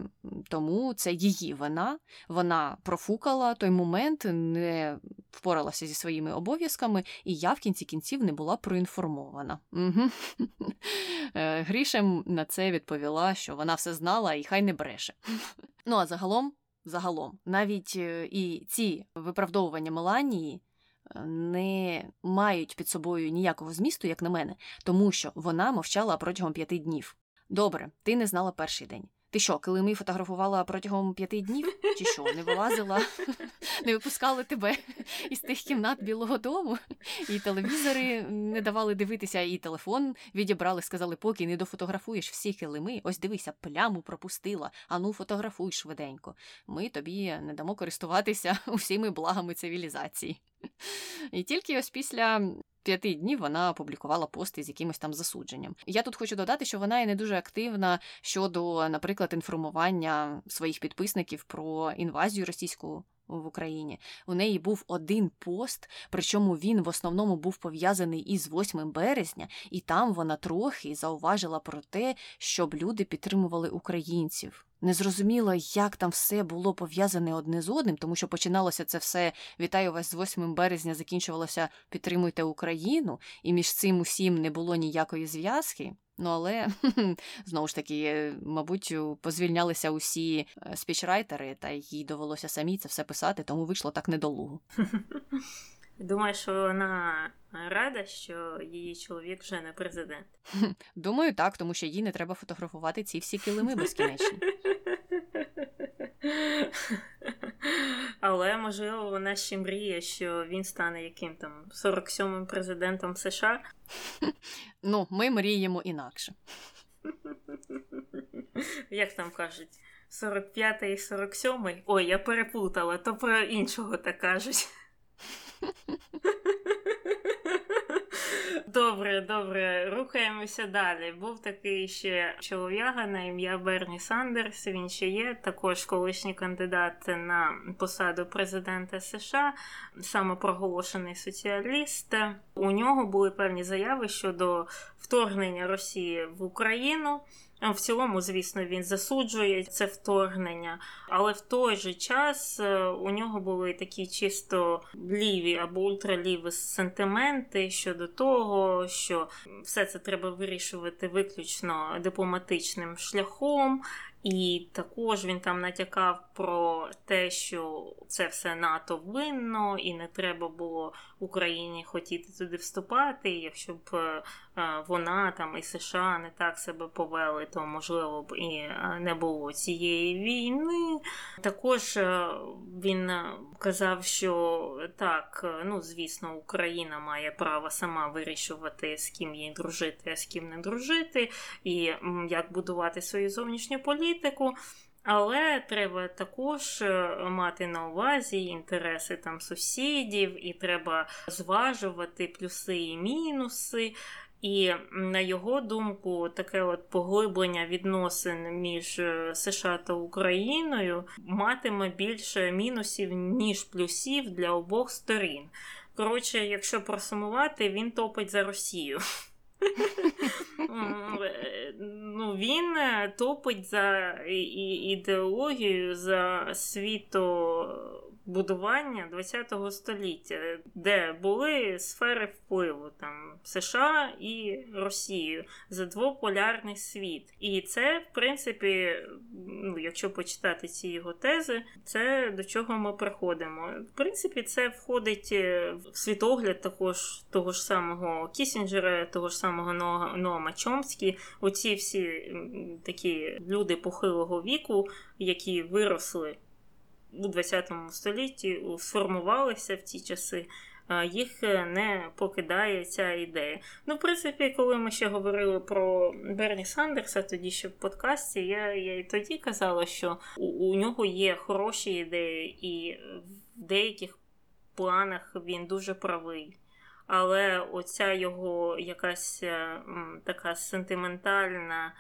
тому це її вина. Вона профукала той момент, не впоралася зі своїми обов'язками, і я в кінці кінців не була проінформована. Угу. Грішем на це відповіла, що вона все знала і хай не бреше. Ну а загалом. Загалом, навіть е, і ці виправдовування Меланії е, не мають під собою ніякого змісту, як на мене, тому що вона мовчала протягом п'яти днів. Добре, ти не знала перший день. Ти що, килими фотографувала протягом п'яти днів? Чи що, не вилазила, не випускали тебе із тих кімнат Білого Дому, і телевізори не давали дивитися, і телефон відібрали, сказали, поки не дофотографуєш всі килими, ось дивися, пляму пропустила, ану фотографуй швиденько. Ми тобі не дамо користуватися усіми благами цивілізації. І тільки ось після п'яти днів вона опублікувала пости з якимось там засудженням. Я тут хочу додати, що вона і не дуже активна щодо, наприклад, інформування своїх підписників про інвазію російську в Україні. У неї був один пост, причому він в основному був пов'язаний із 8 березня, і там вона трохи зауважила про те, щоб люди підтримували українців. Незрозуміло, як там все було пов'язане одне з одним, тому що починалося це все вітаю вас з 8 березня, закінчувалося підтримуйте Україну, і між цим усім не було ніякої зв'язки. Ну але знову ж таки, мабуть, позвільнялися усі е, спічрайтери, та їй довелося самі це все писати, тому вийшло так недолуго. Думаю, що вона рада, що її чоловік вже не президент. Думаю, так, тому що їй не треба фотографувати ці всі килими безкінечні. Але можливо вона ще мріє, що він стане яким там 47-м президентом США. Ну, ми мріємо інакше. Як там кажуть, 45-й і 47-й? Ой, я переплутала, то про іншого так кажуть. Добре, добре, рухаємося далі. Був такий ще чолов'яга на ім'я Берні Сандерс. Він ще є, також колишній кандидат на посаду президента США, самопроголошений соціаліст. У нього були певні заяви щодо вторгнення Росії в Україну. В цілому, звісно, він засуджує це вторгнення, але в той же час е, у нього були такі чисто ліві або ультраліві сентименти щодо того, що все це треба вирішувати виключно дипломатичним шляхом. І також він там натякав про те, що це все НАТО винно, і не треба було Україні хотіти туди вступати. Якщо б е, вона там і США не так себе повели, то можливо б і е, не було цієї війни. Також е, він казав, що так, ну звісно, Україна має право сама вирішувати, з ким їй дружити, а з ким не дружити, і як будувати свою зовнішню політику. Але треба також е, мати на увазі інтереси там сусідів, і треба зважувати плюси і мінуси. І на його думку, таке от поглиблення відносин між е, США та Україною матиме більше мінусів, ніж плюсів для обох сторін. Коротше, якщо просумувати, він топить за Росію. Е, ну, Він е, топить за ідеологію за світо будування ХХ століття, де були сфери впливу там США і Росію за двополярний світ. І це, в принципі, ну, якщо почитати ці його тези, це до чого ми приходимо. В принципі, це входить е, в світогляд також того ж самого Кісінджера, того ж самого Ноама Чомські. Оці всі такі люди похилого віку, які виросли у 20 столітті сформувалися в ті часи, їх е, не покидає ця ідея. Ну, в принципі, коли ми ще говорили про Берні Сандерса, тоді ще в подкасті, я я і тоді казала, що у, у нього є хороші ідеї, і в деяких планах він дуже правий. Але оця його якась е, така сентиментальна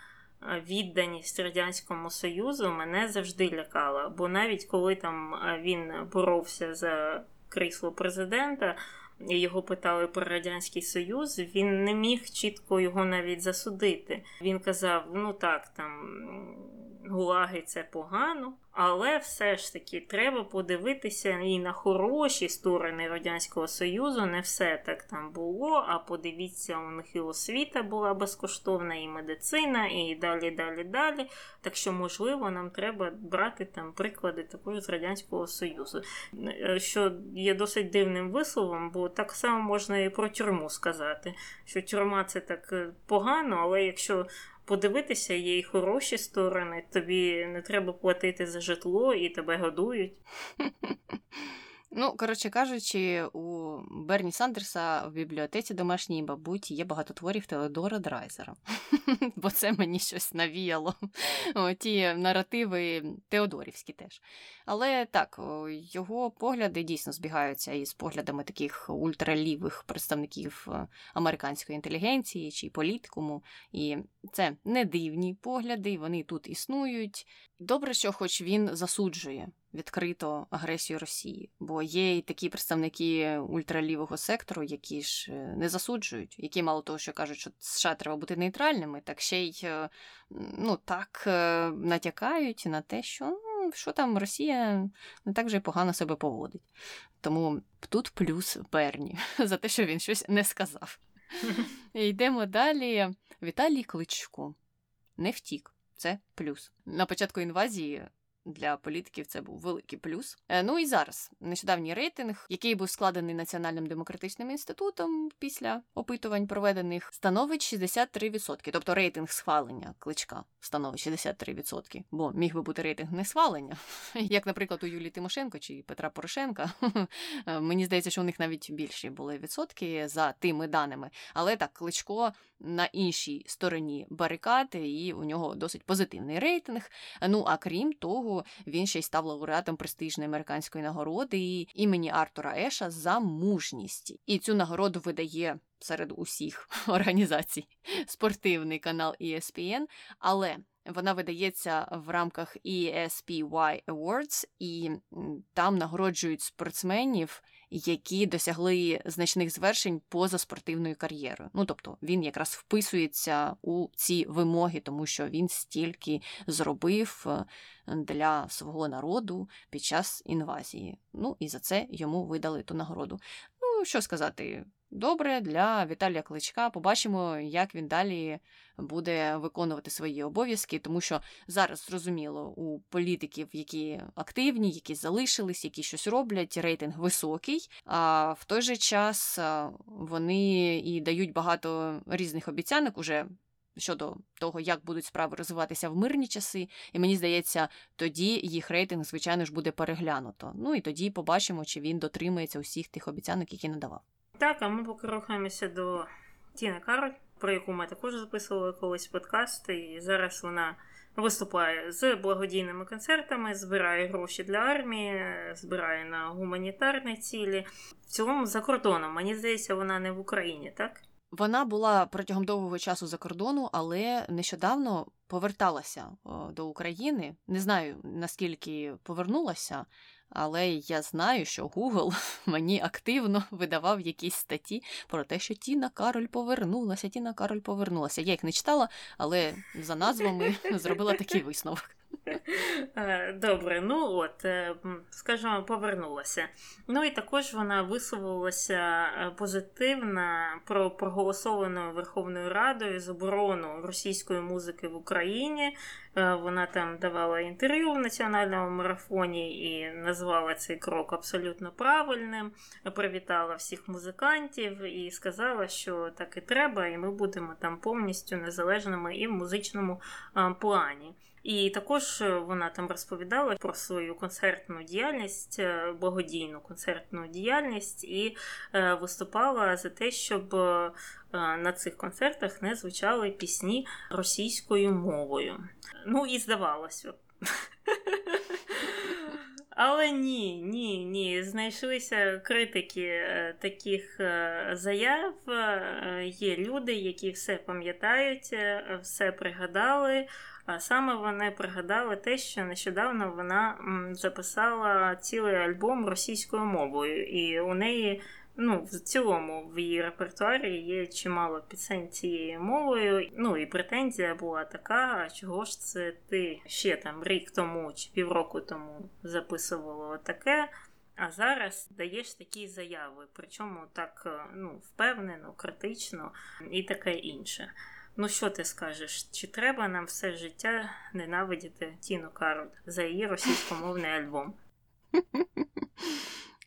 відданість Радянському Союзу мене завжди лякала. Бо навіть коли там він боровся за крісло президента, його питали про Радянський Союз, він не міг чітко його навіть засудити. Він казав: ну так, там гулаги це погано, але все ж таки треба подивитися і на хороші сторони Радянського Союзу. Не все так там було. А подивіться, у них і освіта була безкоштовна, і медицина, і далі, далі, далі. Так що, можливо, нам треба брати там приклади також з Радянського Союзу, е, що є досить дивним висловом, бо так само можна і про тюрму сказати, що тюрма це так е, погано, але якщо подивитися, є й хороші сторони. Тобі не треба платити за житло і тебе годують. Ну, коротше кажучи, у Берні Сандерса в бібліотеці домашній, мабуть, є багато творів Теодора Драйзера, бо це мені щось навіяло. Ті наративи Теодорівські теж. Але так, його погляди дійсно збігаються із поглядами таких ультралівих представників е, американської інтелігенції чи політикуму. І це не дивні погляди, вони тут існують. Добре, що хоч він засуджує відкрито агресію Росії, бо є і такі представники ультралівого сектору, які ж е, не засуджують, які мало того, що кажуть, що США треба бути нейтральними, так ще й е, ну так е, натякають на те, що ну, що там Росія не так вже й погано себе поводить. Тому тут плюс Берні за те, що він щось не сказав. Йдемо далі. Віталій Кличко не втік. Це плюс. На початку інвазії для політиків це був великий плюс. Е, ну і зараз нещодавній рейтинг, який був складений Національним демократичним інститутом після опитувань проведених, становить 63%. Тобто рейтинг схвалення кличка становить 63%. Бо міг би бути рейтинг не схвалення, як, наприклад, у Юлії Тимошенко чи Петра Порошенка. Е, мені здається, що у них навіть більші були відсотки за тими даними. Але так, кличко на іншій стороні барикади, і у нього досить позитивний рейтинг. Ну а крім того, він ще й став лауреатом престижної американської нагороди імені Артура Еша за мужність. І цю нагороду видає. Серед усіх організацій спортивний канал ESPN, але вона видається в рамках ESPY Awards, і там нагороджують спортсменів, які досягли значних звершень поза спортивною кар'єрою. Ну тобто він якраз вписується у ці вимоги, тому що він стільки зробив е, для свого народу під час інвазії. Ну і за це йому видали ту нагороду. Що сказати, добре для Віталія Кличка. Побачимо, як він далі буде виконувати свої обов'язки, тому що зараз зрозуміло у політиків, які активні, які залишились, які щось роблять, рейтинг високий. А в той же час вони і дають багато різних обіцянок уже. Щодо того, як будуть справи розвиватися в мирні часи, і мені здається, тоді їх рейтинг, звичайно ж, буде переглянуто. Ну і тоді побачимо, чи він дотримується усіх тих обіцянок, які надавав. Так, а ми поки рухаємося до Тіни Кароль, про яку ми також записували колись подкаст, і зараз вона виступає з благодійними концертами, збирає гроші для армії, збирає на гуманітарні цілі. В цілому за кордоном. Мені здається, вона не в Україні, так? Вона була протягом довгого часу за кордону, але нещодавно поверталася до України. Не знаю наскільки повернулася, але я знаю, що Google мені активно видавав якісь статті про те, що Тіна Кароль повернулася, Тіна Кароль повернулася. Я їх не читала, але за назвами зробила такий висновок. Е, добре, ну от, е, скажімо, повернулася. Ну і також вона висловилася е, позитивно про проголосовану Верховною Радою заборону російської музики в Україні. Вона там давала інтерв'ю в національному марафоні і назвала цей крок абсолютно правильним. Привітала всіх музикантів і сказала, що так і треба, і ми будемо там повністю незалежними і в музичному плані. І також е, вона там розповідала про свою концертну діяльність, е, благодійну концертну діяльність, і е, виступала за те, щоб на цих концертах не звучали пісні російською мовою. Ну і здавалося. Але ні, ні, ні. Знайшлися критики таких заяв. Є люди, які все пам'ятають, все пригадали. А саме вони пригадали те, що нещодавно вона записала цілий альбом російською мовою, і у неї. Ну, в цілому в її репертуарі є чимало пісень цією мовою. Ну і претензія була така, а чого ж це ти ще там рік тому чи півроку тому записувала таке, а зараз даєш такі заяви. Причому так е, ну, впевнено, критично і таке інше. Ну, що ти скажеш? Чи треба нам все життя ненавидіти Тіну Кароль за її російськомовний альбом?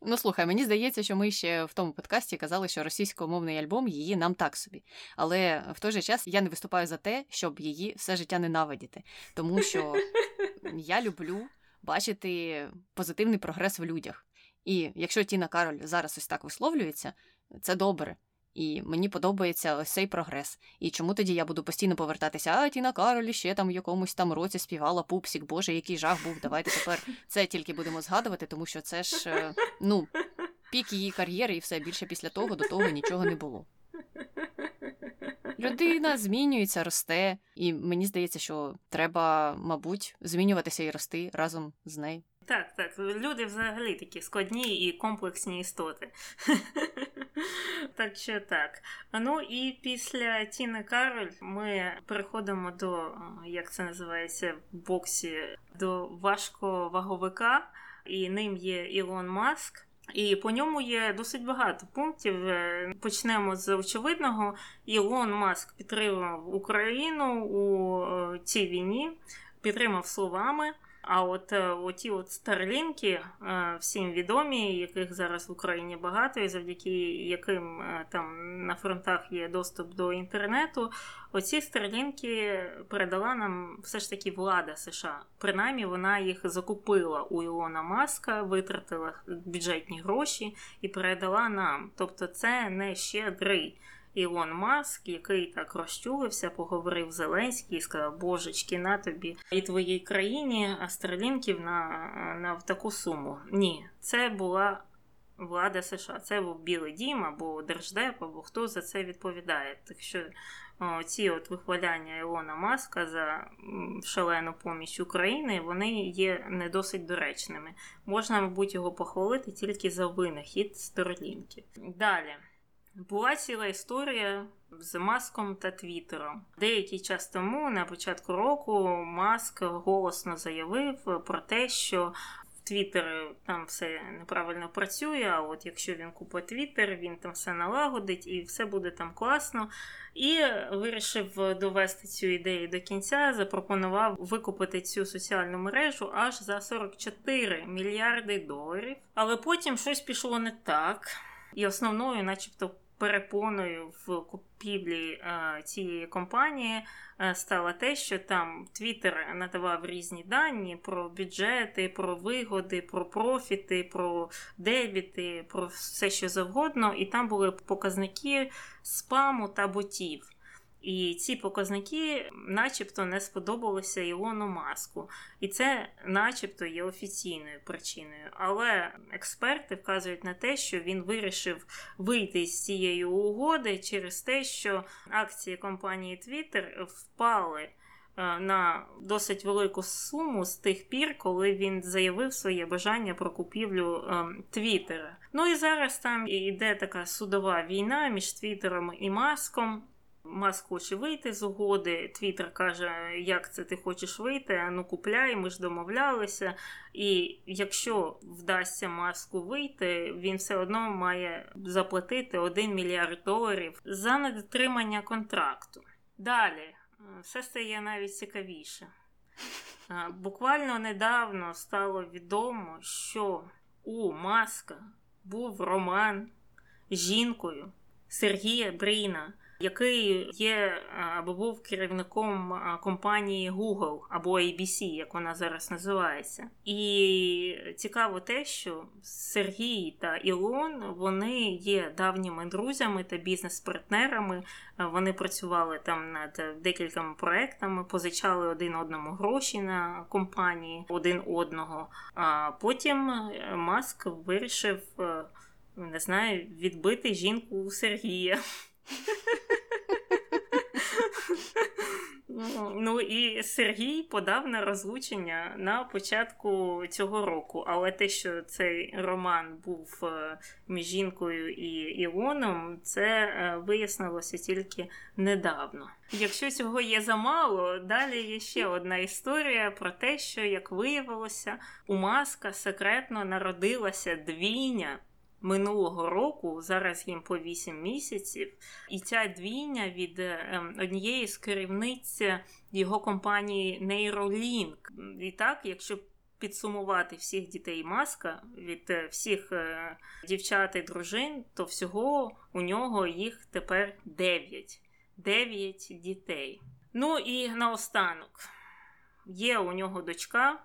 Ну, слухай, мені здається, що ми ще в тому подкасті казали, що російськомовний альбом її нам так собі. Але в той же час я не виступаю за те, щоб її все життя ненавидіти. Тому що я люблю бачити позитивний прогрес в людях. І якщо Тіна Кароль зараз ось так висловлюється, це добре. І мені подобається ось цей прогрес. І чому тоді я буду постійно повертатися? А Тіна Каролі ще там в якомусь там році співала пупсік, боже, який жах був. Давайте тепер це тільки будемо згадувати, тому що це ж е, ну пік її кар'єри, і все більше після того до того нічого не було. Людина змінюється, росте, і мені здається, що треба, мабуть, змінюватися і рости разом з нею. Так, так. Люди взагалі такі складні і комплексні істоти. Так що так. Ну і після Тіни Кароль ми переходимо до, як це називається в боксі, до важковаговика, і ним є Ілон Маск. І по ньому є досить багато пунктів. Е, почнемо з очевидного. Ілон Маск підтримав Україну у е, цій війні, підтримав словами. А от е, оті от старлінки, е, всім відомі, яких зараз в Україні багато, і завдяки яким е, там на фронтах є доступ до інтернету. Оці старлінки передала нам все ж таки влада США. Принаймні вона їх закупила у Ілона Маска, витратила бюджетні гроші і передала нам. Тобто, це не щедрий. Ілон Маск, який так розчулився, поговорив Зеленський і сказав, Божечки, на тобі і твоїй країні астралінків на, на таку суму. Ні, це була влада США. Це був Білий Дім або Держдеп, або хто за це відповідає. Так що о, ці от вихваляння Ілона Маска за шалену поміч України, вони є не досить доречними. Можна, мабуть, його похвалити тільки за винахід Старлінків. Далі. Була ціла історія з Маском та Твіттером. Деякий час тому, на початку року, Маск голосно заявив про те, що Твіттер там все неправильно працює, а от якщо він купить Твіттер, він там все налагодить і все буде там класно. І вирішив довести цю ідею до кінця, запропонував викупити цю соціальну мережу аж за 44 мільярди доларів. Але потім щось пішло не так. І основною, начебто, перепоною в купівлі е, цієї компанії е, стало те, що там Твіттер надавав різні дані про бюджети, про вигоди, про профіти, про дебіти, про все що завгодно, і там були показники спаму та ботів. І ці показники, начебто, не сподобалися Ілону Маску. І це, начебто, є офіційною причиною. Але експерти вказують на те, що він вирішив вийти з цієї угоди через те, що акції компанії Twitter впали. Е, на досить велику суму з тих пір, коли він заявив своє бажання про купівлю ем, Твіттера. Ну і зараз там іде така судова війна між Твіттером і Маском. Маск хоче вийти з угоди. Твіттер каже, як це ти хочеш вийти, ну купляй, ми ж домовлялися. І якщо вдасться маску вийти, він все одно має заплатити 1 мільярд доларів за недотримання контракту. Далі все стає навіть цікавіше. Буквально недавно стало відомо, що у Маска був роман з жінкою Сергія Бріна який є або був керівником компанії Google або ABC, як вона зараз називається. І цікаво те, що Сергій та Ілон вони є давніми друзями та бізнес-партнерами. Вони працювали там над декількома проектами, позичали один одному гроші на компанії один одного. А потім Маск вирішив. Не знаю, відбити жінку у Сергія. Ну і Сергій подав на розлучення на початку цього року. Але те, що цей роман був е, між жінкою і Іоном, це е, вияснилося тільки недавно. Якщо цього є замало, далі є ще одна історія про те, що як виявилося, у Маска секретно народилася двійня минулого року, зараз їм по 8 місяців, і ця двійня від ем, однієї з керівниць його компанії Neuralink. І так, якщо підсумувати всіх дітей маска від е, всіх е, дівчат і дружин, то всього у нього їх тепер 9. 9 дітей. Ну і наостанок є у нього дочка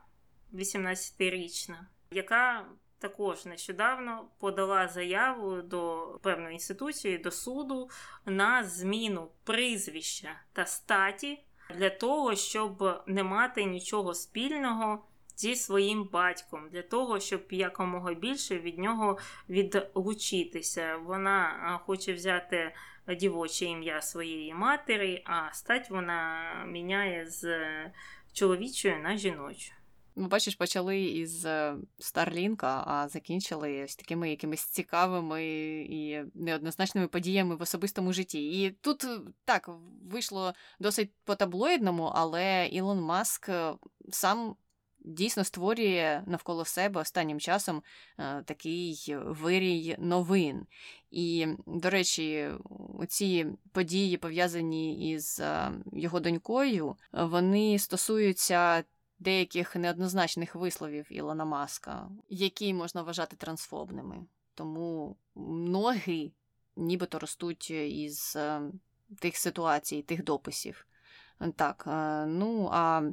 18-річна, яка також нещодавно подала заяву до певної інституції, до суду на зміну прізвища та статі для того, щоб не мати нічого спільного. Зі своїм батьком для того, щоб якомога більше від нього відлучитися. Вона хоче взяти дівоче ім'я своєї матері, а стать вона міняє з чоловічої на жіночу. Ну, бачиш, почали із Старлінка, а закінчили ось такими якимись цікавими і неоднозначними подіями в особистому житті. І тут так вийшло досить по таблоїдному, але Ілон Маск сам дійсно створює навколо себе останнім часом е, такий вирій новин. І, до речі, ці події, пов'язані із е, його донькою, вони стосуються. Деяких неоднозначних висловів Ілона Маска, які можна вважати трансфобними. Тому ноги нібито ростуть із е, тих ситуацій, тих дописів. Так, ну а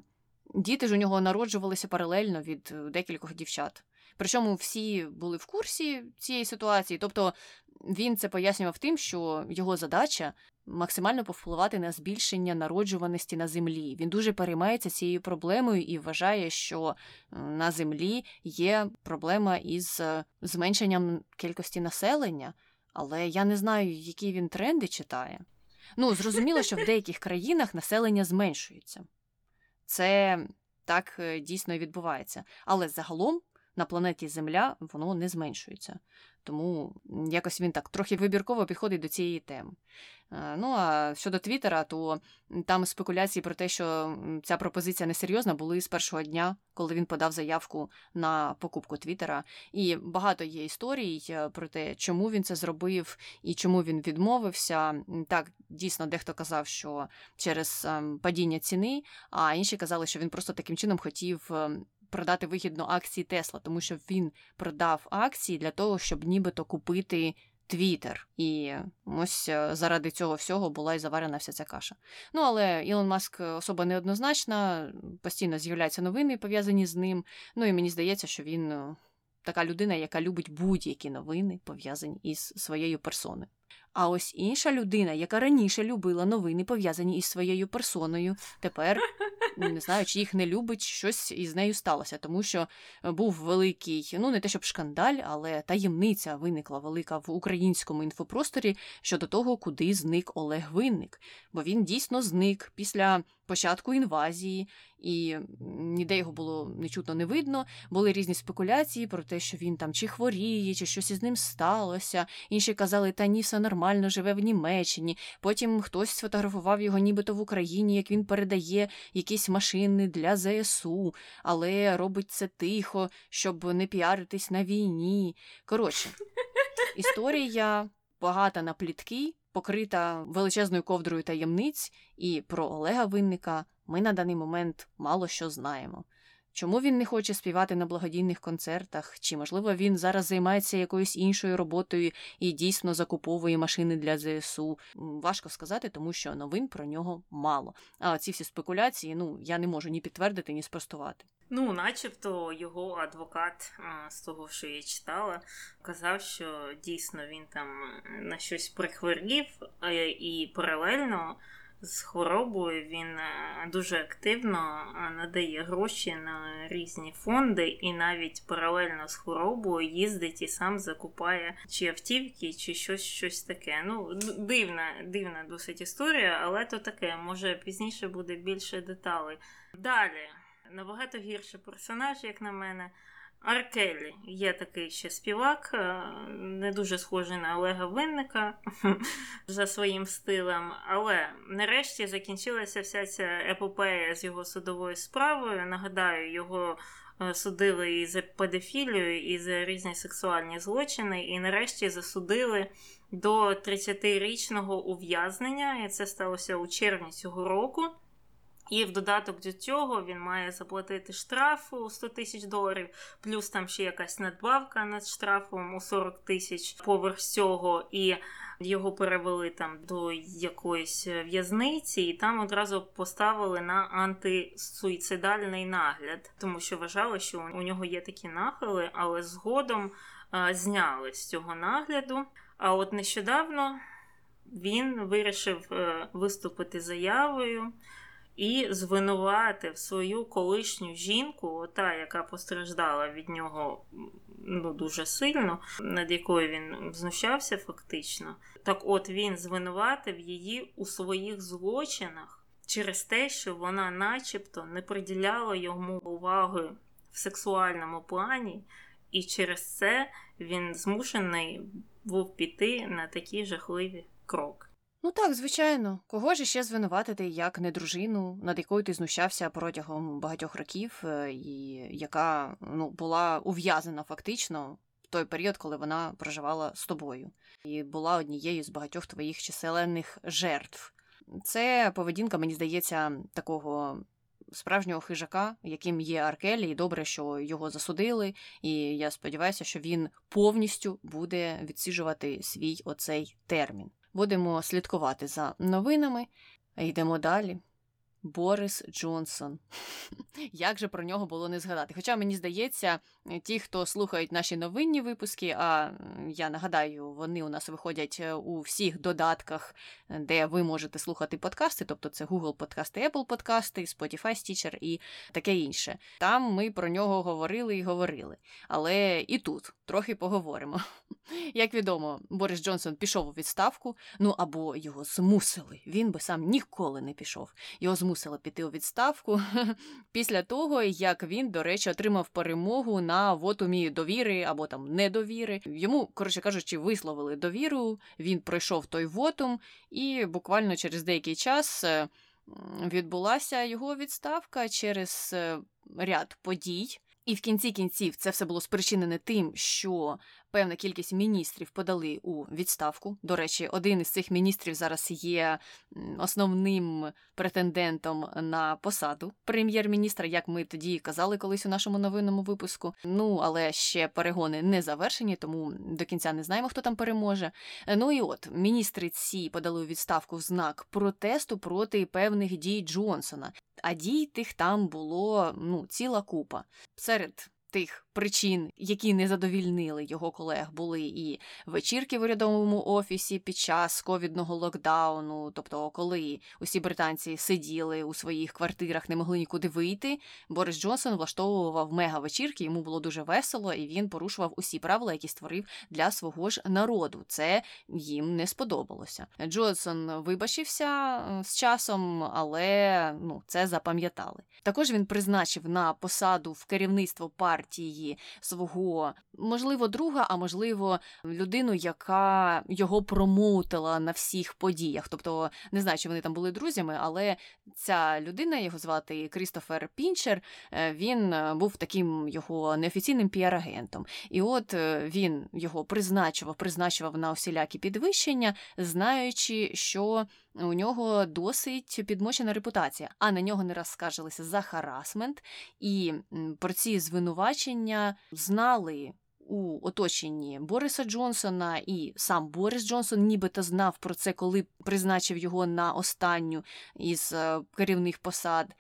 Діти ж у нього народжувалися паралельно від е, декількох дівчат. Причому всі були в курсі цієї ситуації, тобто він це пояснював тим, що його задача максимально повпливати на збільшення народжуваності на землі. Він дуже переймається цією проблемою і вважає, що е, на землі є проблема із е, зменшенням кількості населення, але я не знаю, які він тренди читає. Ну, зрозуміло, що в деяких країнах населення зменшується. Це так е, дійсно відбувається. Але загалом на планеті Земля воно не зменшується. Тому якось він так трохи вибірково підходить до цієї теми. Е, ну а щодо Твіттера, то там спекуляції про те, що ця пропозиція несерйозна, були з першого дня, коли він подав заявку на покупку Твіттера. І багато є історій е, про те, чому він це зробив і чому він відмовився. Так, дійсно, дехто казав, що через ем, падіння ціни, а інші казали, що він просто таким чином хотів ем, продати вигідно акції Тесла, тому що він продав акції для того, щоб нібито купити. Твіттер. І ось е, заради цього всього була і заварена вся ця каша. Ну, але Ілон Маск особа неоднозначна, постійно з'являються новини, пов'язані з ним. Ну і мені здається, що він е, така людина, яка любить будь-які новини, пов'язані із своєю персоною. А ось інша людина, яка раніше любила новини, пов'язані із своєю персоною, тепер не знаю, чи їх не любить, щось із нею сталося, тому що був великий, ну не те щоб шкандаль, але таємниця виникла велика в українському інфопросторі щодо того, куди зник Олег Винник. Бо він дійсно зник після початку інвазії, і ніде його було нечутно не видно. Були різні спекуляції про те, що він там чи хворіє, чи щось із ним сталося. Інші казали, та ні, все нормально, живе в Німеччині. Потім хтось сфотографував його, нібито в Україні, як він передає якісь машини для ЗСУ, але робить це тихо, щоб не піаритись на війні. Коротше, історія багата на плітки покрита величезною ковдрою таємниць, і про Олега Винника ми на даний момент мало що знаємо. Чому він не хоче співати на благодійних концертах? Чи, можливо, він зараз займається якоюсь іншою роботою і дійсно закуповує машини для ЗСУ? Важко сказати, тому що новин про нього мало. А ці всі спекуляції, ну я не можу ні підтвердити, ні спростувати. Ну, начебто, його адвокат, з того, що я читала, казав, що дійсно він там на щось прихворів, і паралельно з хворобою він дуже активно надає гроші на різні фонди, і навіть паралельно з хворобою їздить і сам закупає чи автівки, чи щось щось таке. Ну, дивна, дивна досить історія, але то таке, може пізніше буде більше деталей. Далі набагато гірший персонаж, як на мене. Аркелі є такий ще співак, е, не дуже схожий на Олега Винника за своїм стилем. Але нарешті закінчилася вся ця епопея з його судовою справою. Нагадаю, його е, судили і за педофілію, і за різні сексуальні злочини, і нарешті засудили до 30-річного ув'язнення. І це сталося у червні цього року. І в додаток до цього він має заплатити штраф у 100 тисяч доларів, плюс там ще якась надбавка над штрафом у 40 тисяч поверх цього, і його перевели там до якоїсь в'язниці, і там одразу поставили на антисуїцидальний нагляд, тому що вважали, що у нього є такі нахили, але згодом а, зняли з цього нагляду. А от нещодавно він вирішив е, виступити заявою і звинуватив свою колишню жінку, та, яка постраждала від нього ну, дуже сильно, над якою він знущався фактично. Так от він звинуватив її у своїх злочинах через те, що вона, начебто, не приділяла йому уваги в сексуальному плані, і через це він змушений був піти на такі жахливі кроки. Ну так, звичайно, кого ж ще звинуватити як не дружину, над якою ти знущався протягом багатьох років, е, і яка ну, була ув'язана фактично в той період, коли вона проживала з тобою, і була однією з багатьох твоїх численних жертв. Це поведінка, мені здається, такого справжнього хижака, яким є Аркелі, і добре, що його засудили. І я сподіваюся, що він повністю буде відсіжувати свій оцей термін. Будемо слідкувати за новинами. Йдемо далі. Борис Джонсон. Як же про нього було не згадати? Хоча мені здається, ті, хто слухають наші новинні випуски, а я нагадаю, вони у нас виходять е, у всіх додатках, де ви можете слухати подкасти, тобто це Google подкасти, Apple подкасти, Spotify, Stitcher і таке інше. Там ми про нього говорили і говорили. Але і тут трохи поговоримо. Як відомо, Борис Джонсон пішов у відставку, ну або його змусили. Він би сам ніколи не пішов. Його змусили піти у відставку після того, як він, до речі, отримав перемогу на вотумі довіри або там недовіри. Йому, коротше кажучи, висловили довіру. Він пройшов той вотум, і буквально через деякий час. Е, відбулася його відставка через е, ряд подій, і в кінці кінців це все було спричинене тим, що певна кількість міністрів подали у відставку. До речі, один із цих міністрів зараз є основним претендентом на посаду прем'єр-міністра, як ми тоді казали колись у нашому новинному випуску. Ну але ще перегони не завершені, тому до кінця не знаємо, хто там переможе. Ну і от міністри ці подали у відставку в знак протесту проти певних дій Джонсона. А дій тих там було ну ціла купа. Серед тих причин, які не задовільнили його колег, були і вечірки в урядовому офісі під час ковідного локдауну, тобто, коли усі британці сиділи у своїх квартирах, не могли нікуди вийти. Борис Джонсон влаштовував мега-вечірки, йому було дуже весело, і він порушував усі правила, які створив для свого ж народу. Це їм не сподобалося. Джонсон вибачився е, з часом, але ну це запам'ятали. Також він призначив на посаду в керівництво партії свого, можливо, друга, а можливо, людину, яка його промоутила на всіх подіях. Тобто, не знаю, чи вони там були друзями, але ця людина, його звати Крістофер Пінчер, е, він е, був таким його неофіційним піар-агентом. І от е, він його призначував, призначував на усілякі підвищення, знаючи, що у нього досить підмочена репутація, а на нього не раз скаржилися за харасмент, і про ці звинувачення знали. У оточенні Бориса Джонсона і сам Борис Джонсон нібито знав про це, коли призначив його на останню із е, керівних посад.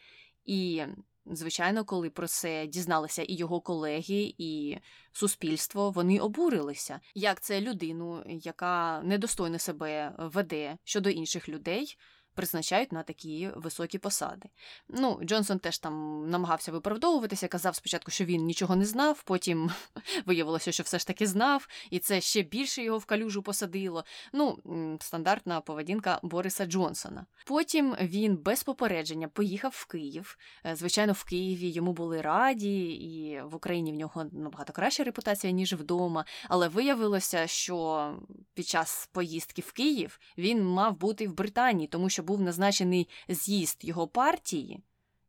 І Звичайно, коли про це дізналися і його колеги, і суспільство, вони обурилися. Як це людину, яка недостойно себе веде щодо інших людей, призначають на такі високі посади. Ну, Джонсон теж там намагався виправдовуватися, казав спочатку, що він нічого не знав, потім виявилося, що все ж таки знав, і це ще більше його в калюжу посадило. Ну, стандартна поведінка Бориса Джонсона. Потім він без попередження поїхав в Київ. Е, звичайно, в Києві йому були раді, і в Україні в нього набагато краща репутація, ніж вдома. Але виявилося, що під час поїздки в Київ він мав бути в Британії, тому що був назначений з'їзд його партії,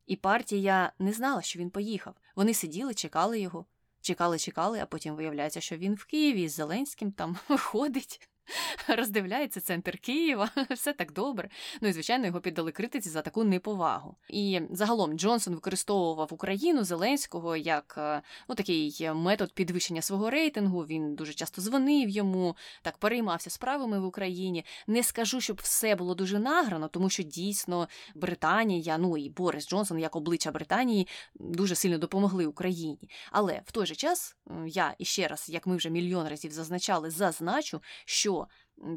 і партія не знала, що він поїхав. Вони сиділи, чекали його, чекали, чекали, а потім виявляється, що він в Києві з Зеленським там ходить. роздивляється центр Києва, все так добре. Ну і звичайно його піддали критиці за таку неповагу. І загалом Джонсон використовував Україну Зеленського як е, ну такий метод підвищення свого рейтингу. Він дуже часто дзвонив йому, так переймався справами в Україні. Не скажу, щоб все було дуже награно, тому що дійсно Британія, ну і Борис Джонсон, як обличчя Британії, дуже сильно допомогли Україні. Але в той же час я і ще раз, як ми вже мільйон разів зазначали, зазначу, що 作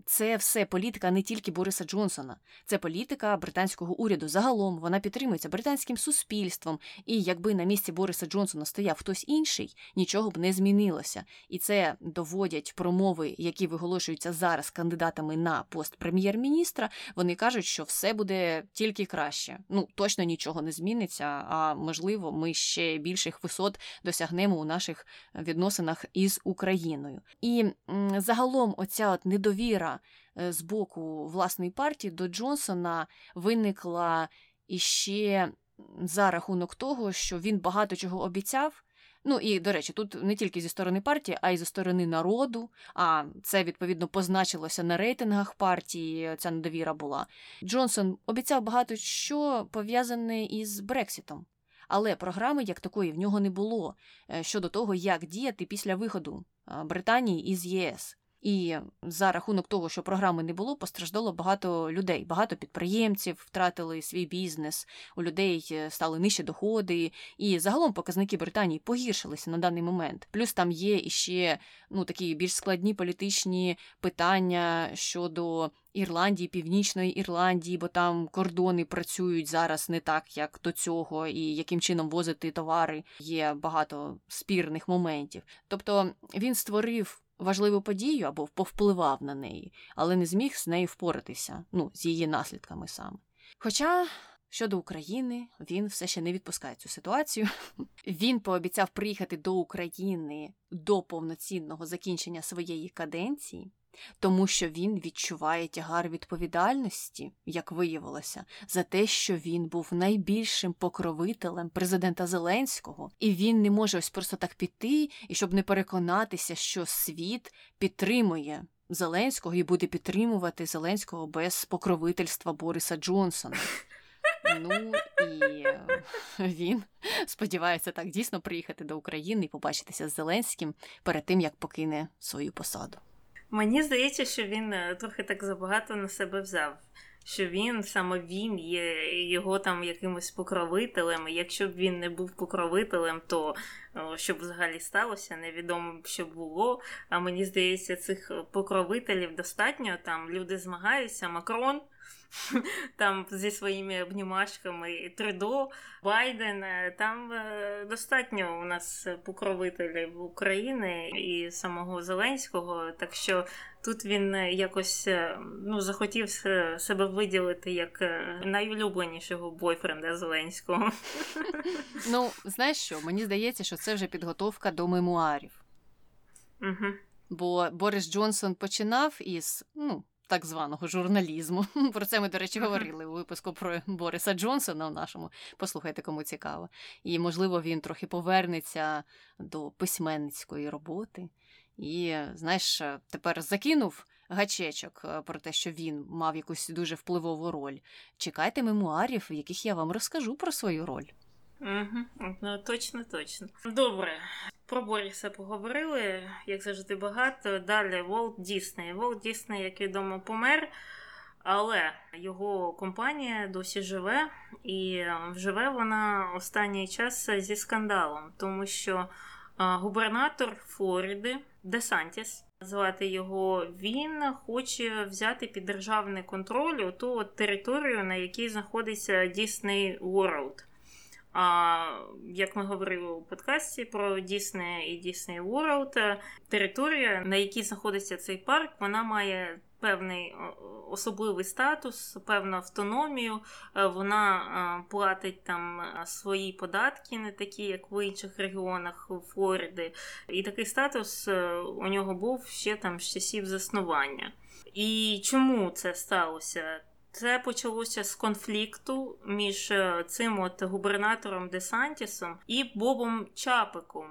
це все політика не тільки Бориса Джонсона, це політика британського уряду. Загалом вона підтримується британським суспільством. І якби на місці Бориса Джонсона стояв хтось інший, нічого б не змінилося. І це доводять промови, які виголошуються зараз кандидатами на пост прем'єр-міністра. Вони кажуть, що все буде тільки краще. Ну точно нічого не зміниться. А можливо, ми ще більших висот досягнемо у наших відносинах із Україною. І загалом, оця от недовіра е, з боку власної партії до Джонсона виникла іще за рахунок того, що він багато чого обіцяв. Ну і до речі, тут не тільки зі сторони партії, а й зі сторони народу. А це відповідно позначилося на рейтингах партії. Ця недовіра була. Джонсон обіцяв багато що пов'язане із Брексітом. Але програми як такої в нього не було е, щодо того, як діяти після виходу Британії із ЄС. І за рахунок того, що програми не було, постраждало багато людей. Багато підприємців втратили свій бізнес, у людей е, стали нижчі доходи, і загалом показники Британії погіршилися на даний момент. Плюс там є іще ну такі більш складні політичні питання щодо. Ірландії, Північної Ірландії, бо там кордони працюють зараз не так, як до цього, і яким чином возити товари є багато спірних моментів. Тобто він створив важливу подію або повпливав на неї, але не зміг з нею впоратися, ну, з її наслідками саме. Хоча. Щодо України, він все ще не відпускає цю ситуацію. Він пообіцяв приїхати до України до повноцінного закінчення своєї каденції, тому що він відчуває тягар відповідальності, як виявилося, за те, що він був найбільшим покровителем президента Зеленського, і він не може ось просто так піти, і щоб не переконатися, що світ підтримує. Зеленського і буде підтримувати Зеленського без покровительства Бориса Джонсона. Ну і він сподівається так дійсно приїхати до України і побачитися з Зеленським перед тим, як покине свою посаду. Мені здається, що він е, трохи так забагато на себе взяв. Що він саме він є його там якимось покровителем. Якщо б він не був покровителем, то що б взагалі сталося, невідомо б що було. А мені здається, цих покровителів достатньо. Там люди змагаються, Макрон там зі своїми обнімашками Тридо, Байден. Е, там е, достатньо у нас покровителів України і самого Зеленського. Так що тут він е, якось ну, захотів себе виділити як найулюбленішого бойфренда Зеленського. Ну, знаєш що? Мені здається, що це вже підготовка до мемуарів. Угу. Бо Борис Джонсон починав із ну, так званого журналізму. Про це ми, до речі, говорили у випуску про Бориса Джонсона в нашому. Послухайте, кому цікаво. І, можливо, він трохи повернеться до письменницької роботи. І, знаєш, тепер закинув. Гачечок е, про те, що він мав якусь дуже впливову роль. Чекайте мемуарів, в яких я вам розкажу про свою роль. Угу, ну Точно, точно. Добре. Про Боріса поговорили, як завжди, багато. Далі Волт Дісней. Волт Дісней, як відомо, помер, але його компанія досі живе, і живе вона останній час зі скандалом, тому що губернатор Флориди Десантіс. Звати його, він хоче взяти під державний контроль ту територію, на якій знаходиться Disney World. А як ми говорили у подкасті про Disney і Disney World, територія, на якій знаходиться цей парк, вона має певний особливий статус, певну автономію. Е, вона е, платить там е, свої податки, не такі, як в інших регіонах Флориди. І такий статус у нього був ще там з часів заснування. І чому це сталося? Це почалося з конфлікту між е, цим от губернатором Десантісом і Бобом Чапиком,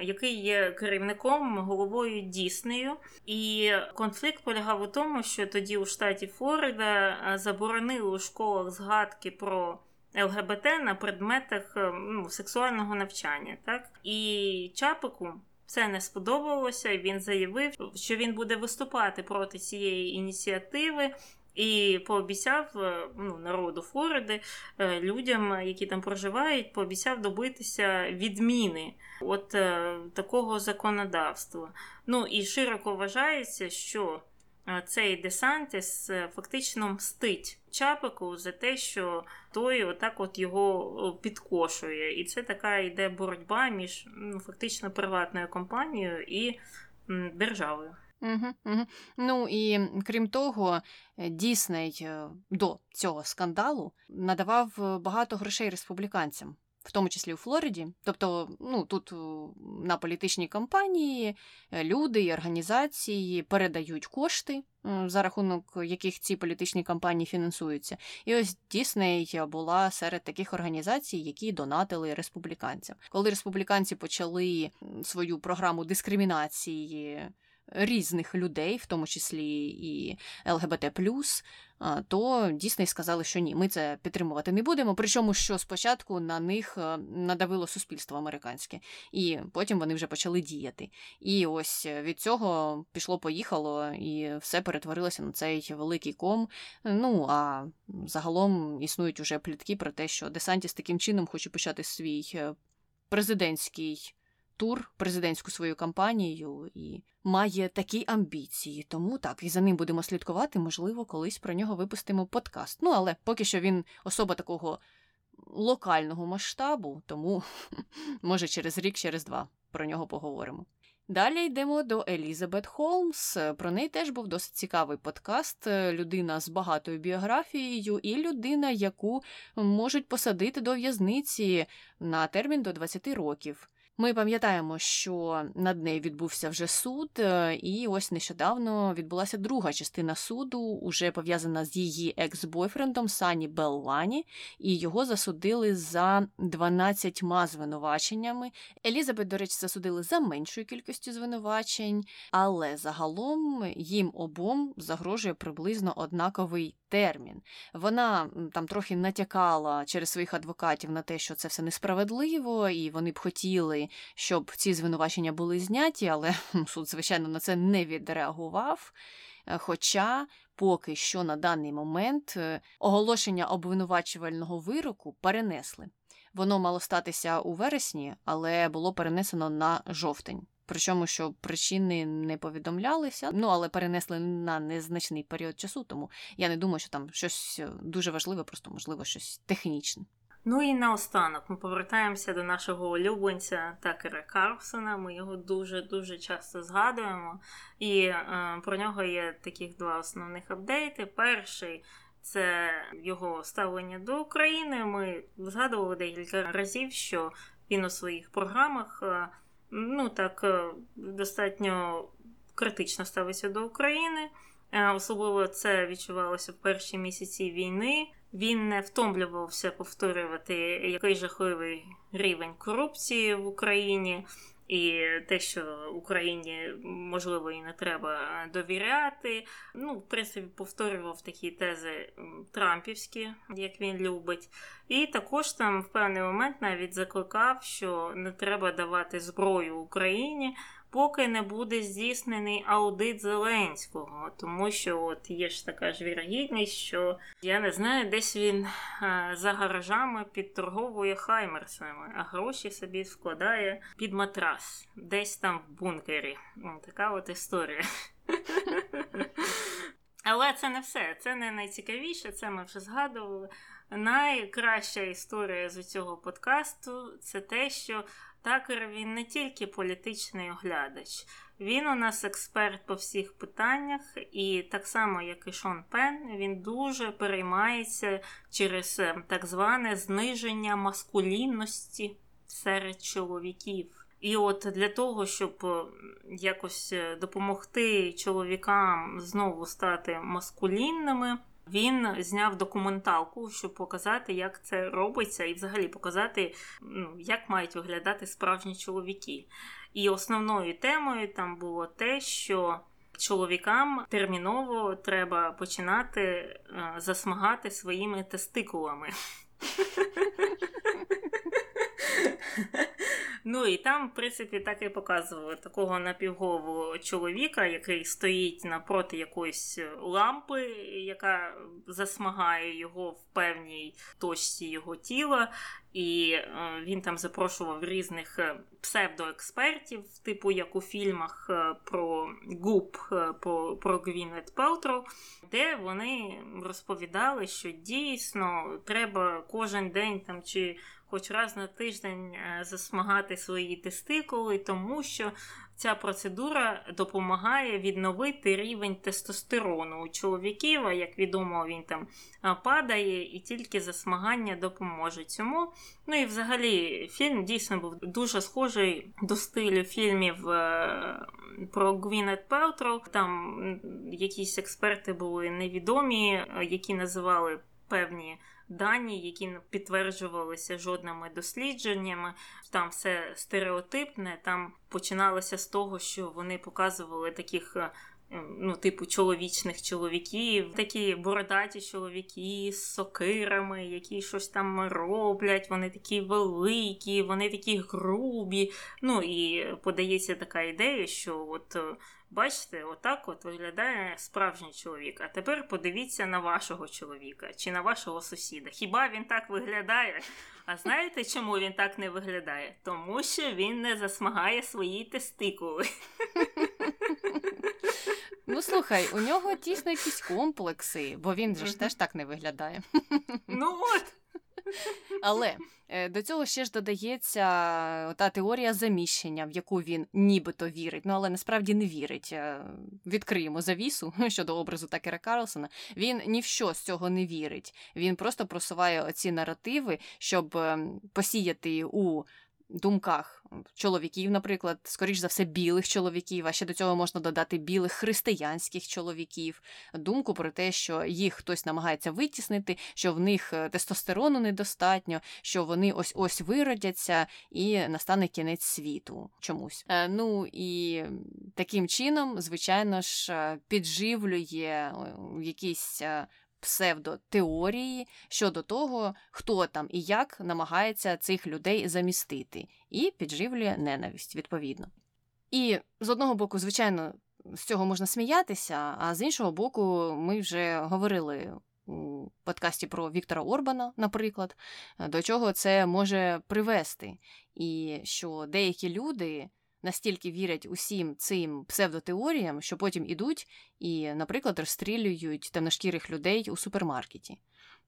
який є керівником головою Діснею. І конфлікт полягав у тому, що тоді у штаті Флорида заборонили у школах згадки про. ЛГБТ на предметах е, ну, сексуального навчання, так і Чапику це не сподобалося. Він заявив, що він буде виступати проти цієї ініціативи і пообіцяв е, ну, народу Флориди, е, людям, які там проживають, пообіцяв добитися відміни от е, такого законодавства. Ну і широко вважається, що цей Десантіс фактично мстить Чапику за те, що той отак от його підкошує. І це така йде боротьба між ну, фактично приватною компанією і державою. Угу, угу. Ну і крім того, Дісней до цього скандалу надавав багато грошей республіканцям в тому числі у Флориді. Тобто, ну тут на політичній кампанії е, люди і організації передають кошти, за рахунок яких ці політичні кампанії фінансуються. І ось Дісней була серед таких організацій, які донатили республіканцям. Коли республіканці почали свою програму дискримінації різних людей, в тому числі і ЛГБТ, то Дісней сказали, що ні, ми це підтримувати не будемо. Причому, що спочатку на них е, надавило суспільство американське, і потім вони вже почали діяти. І ось від цього пішло-поїхало, і все перетворилося на цей великий ком. Ну а загалом існують уже плітки про те, що Десантіс таким чином хоче почати свій е, президентський тур, президентську свою кампанію і має такі амбіції. Тому так, і за ним будемо слідкувати. Можливо, колись про нього випустимо подкаст. Ну, але поки що він особа такого локального масштабу, тому може через рік, через два про нього поговоримо. Далі йдемо до Елізабет Холмс. Про неї теж був досить цікавий подкаст. Людина з багатою біографією і людина, яку можуть посадити до в'язниці на термін до 20 років. Ми пам'ятаємо, що над нею відбувся вже суд, е, і ось нещодавно відбулася друга частина суду, уже пов'язана з її екс-бойфрендом Сані Балвані, і його засудили за 12 звинуваченнями. Елізабет, до речі, засудили за меншою кількістю звинувачень, але загалом їм обом загрожує приблизно однаковий термін. Вона там трохи натякала через своїх адвокатів на те, що це все несправедливо, і вони б хотіли, щоб ці звинувачення були зняті, але суд, звичайно, на це не відреагував. Е, хоча поки що на даний момент е, оголошення обвинувачувального вироку перенесли. Воно мало статися у вересні, але було перенесено на жовтень. Причому, що причини не повідомлялися, ну але перенесли на незначний період часу, тому я не думаю, що там щось е, дуже важливе, просто можливо щось технічне. Ну і наостанок ми повертаємося до нашого улюбленця Такера Карсона. Ми його дуже-дуже часто згадуємо, і е, про нього є таких два основних апдейти. Перший це його ставлення до України. Ми згадували декілька разів, що він у своїх програмах. Е, ну так е, достатньо критично ставиться до України. Е, особливо це відчувалося в перші місяці війни. Він не втомлювався повторювати який жахливий рівень корупції в Україні. І те, що Україні можливо і не треба довіряти. Ну, в принципі, повторював такі тези Трампівські, як він любить. І також там в певний момент навіть закликав, що не треба давати зброю Україні поки не буде здійснений аудит Зеленського, тому що от є ж така ж вірогідність, що я не знаю, десь він а, за гаражами підторговує хаймерсами, а гроші собі складає під матрас, десь там в бункері. Така от історія. Але це не все, це не найцікавіше, це ми вже згадували. Найкраща історія з цього подкасту це те, що Такер він не тільки політичний оглядач, він у нас експерт по всіх питаннях, і так само, як і Шон Пен, він дуже переймається через е, так зване зниження маскулінності серед чоловіків. І от для того, щоб е, якось е, допомогти чоловікам знову стати маскулінними, він зняв документалку, щоб показати, як це робиться, і взагалі показати, ну, як мають виглядати справжні чоловіки. І основною темою там було те, що чоловікам терміново треба починати е, засмагати своїми тестикулами. Ну і там, в принципі, так і показували такого напівголового чоловіка, який стоїть напроти якоїсь лампи, яка засмагає його в певній точці його тіла. І е, він там запрошував різних е, псевдоекспертів, типу як у фільмах е, про ГУП про, про Гвінет Пелтроу, де вони розповідали, що дійсно треба кожен день там чи хоч раз на тиждень засмагати свої тестикули, тому що Ця процедура допомагає відновити рівень тестостерону у чоловіків, а як відомо, він там падає, і тільки засмагання допоможе цьому. Ну і взагалі фільм дійсно був дуже схожий до стилю фільмів е, про Гвінет Пелтроу. Там якісь експерти були невідомі, е, які називали певні дані, які не підтверджувалися жодними дослідженнями. Там все стереотипне. Там починалося з того, що вони показували таких. Ну, типу, чоловічних чоловіків, такі бородаті чоловіки з сокирами, які щось там роблять, вони такі великі, вони такі грубі. Ну і подається така ідея, що от е, Бачите, отак от виглядає справжній чоловік. А тепер подивіться на вашого чоловіка чи на вашого сусіда. Хіба він так виглядає? А знаєте, чому він так не виглядає? Тому що він не засмагає свої тестикули. Ну, слухай, у нього дійсно якісь комплекси, бо він же ж теж так не виглядає. Ну от. Але е, до цього ще ж додається та теорія заміщення, в яку він нібито вірить, ну але насправді не вірить. Е, відкриємо завісу щодо образу Такера Карлсона. Він ні в що з цього не вірить. Він просто просуває оці наративи, щоб ем, посіяти у думках чоловіків, наприклад, скоріш за все, білих чоловіків, а ще до цього можна додати білих християнських чоловіків, думку про те, що їх хтось намагається витіснити, що в них е, тестостерону недостатньо, що вони ось ось виродяться і настане кінець світу чомусь. Е, ну і таким чином, звичайно ж, е, підживлює якісь псевдотеорії щодо того, хто там і як намагається цих людей замістити, і підживлює ненависть відповідно. І з одного боку, звичайно, з цього можна сміятися, а з іншого боку, ми вже говорили. У подкасті про Віктора Орбана, наприклад, до чого це може привести, і що деякі люди настільки вірять усім цим псевдотеоріям, що потім ідуть і, наприклад, розстрілюють темношкірих людей у супермаркеті.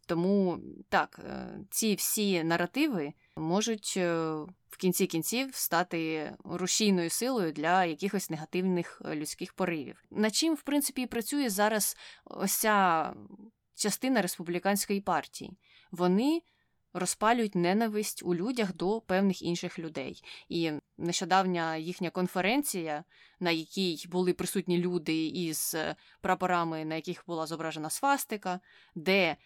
Тому так, е, ці всі наративи можуть е, в кінці кінців стати рушійною силою для якихось негативних е, людських поривів. Над чим, в принципі, і працює зараз ось ця частина республіканської партії. Вони розпалюють ненависть у людях до певних інших людей. І нещодавня їхня конференція, на якій були присутні люди із е, прапорами, на яких була зображена свастика, де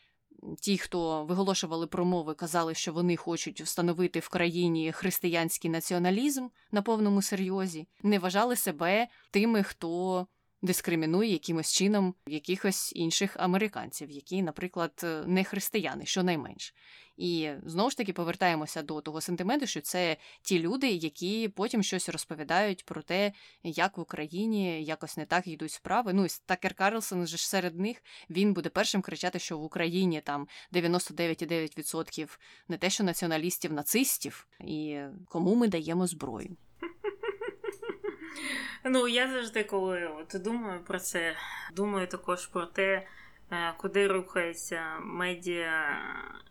ті, хто виголошували промови, казали, що вони хочуть встановити в країні християнський націоналізм на повному серйозі, не вважали себе тими, хто. Дискримінує якимось чином якихось інших американців, які, наприклад, не християни, щонайменш. І знову ж таки повертаємося до того сентименту, що це ті люди, які потім щось розповідають про те, як в Україні якось не так йдуть справи. Ну і Такер Карлсон вже ж серед них він буде першим кричати, що в Україні там 99,9% не те, що націоналістів, нацистів, і кому ми даємо зброю. Ну, я завжди, коли от думаю про це, думаю також про те, Е, куди рухається медіа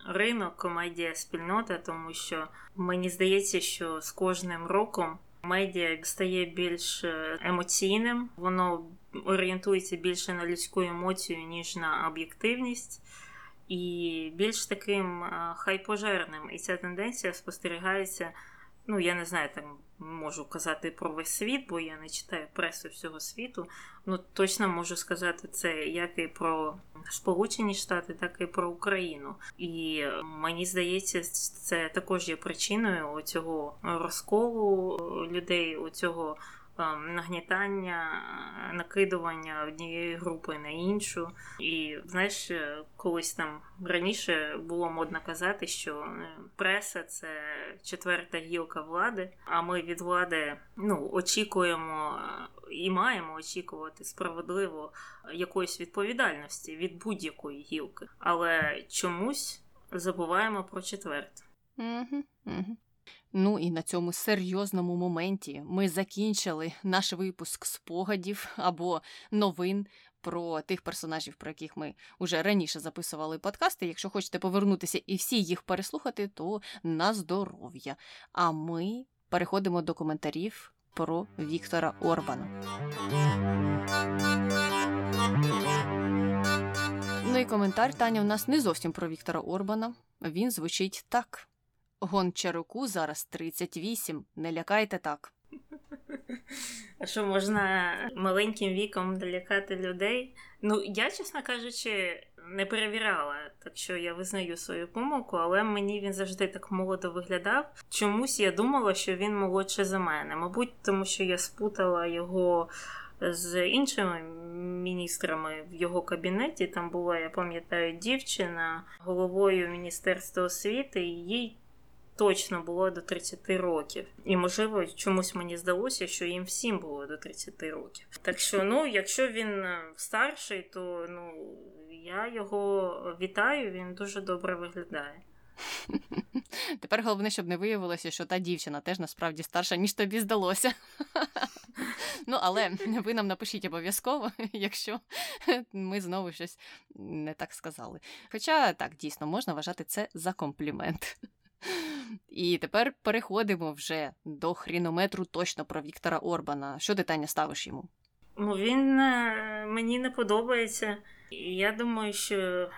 ринок, медіа спільнота, тому що мені здається, що з кожним роком медіа стає більш е, емоційним, воно орієнтується більше на людську емоцію, ніж на об'єктивність. І більш таким е, хайпожерним. І ця тенденція спостерігається Ну, я не знаю, там можу казати про весь світ, бо я не читаю пресу всього світу. Ну, точно можу сказати це як і про Сполучені Штати, так і про Україну. І мені здається, це також є причиною цього розколу людей, оцього нагнітання, накидування однієї групи на іншу. І знаєш, е, колись там раніше було модно казати, що е, преса це четверта гілка влади. А ми від влади ну, очікуємо е, і маємо очікувати справедливо якоїсь відповідальності від будь-якої гілки, але чомусь забуваємо про четверту. Угу, угу. Ну і на цьому серйозному моменті ми закінчили наш випуск спогадів або новин. Про тих персонажів, про яких ми вже раніше записували подкасти. Якщо хочете повернутися і всі їх переслухати, то на здоров'я. А ми переходимо до коментарів про Віктора Орбана. Ну і коментар Таня у нас не зовсім про Віктора Орбана. Він звучить так. Гончаруку зараз 38. Не лякайте так. А що можна маленьким віком долякати людей? Ну, я, чесно кажучи, не перевіряла, так що я визнаю свою помилку, але мені він завжди так молодо виглядав. Чомусь я думала, що він молодший за мене. Мабуть, тому що я спутала його з іншими міністрами в його кабінеті. Там була, я пам'ятаю, дівчина головою Міністерства освіти, і їй точно було до 30 років. І, можливо, чомусь мені здалося, що їм всім було до 30 років. Так що, ну, якщо він е, старший, то ну я його вітаю, він дуже добре виглядає. Тепер головне, щоб не виявилося, що та дівчина теж насправді старша, ніж тобі здалося. Ну, але ви нам напишіть обов'язково, якщо ми знову щось не так сказали. Хоча так, дійсно, можна вважати це за комплімент. І тепер переходимо вже до хрінометру точно про Віктора Орбана. Що ти, Таня, ставиш йому? Ну, він е, мені не подобається. Я думаю, що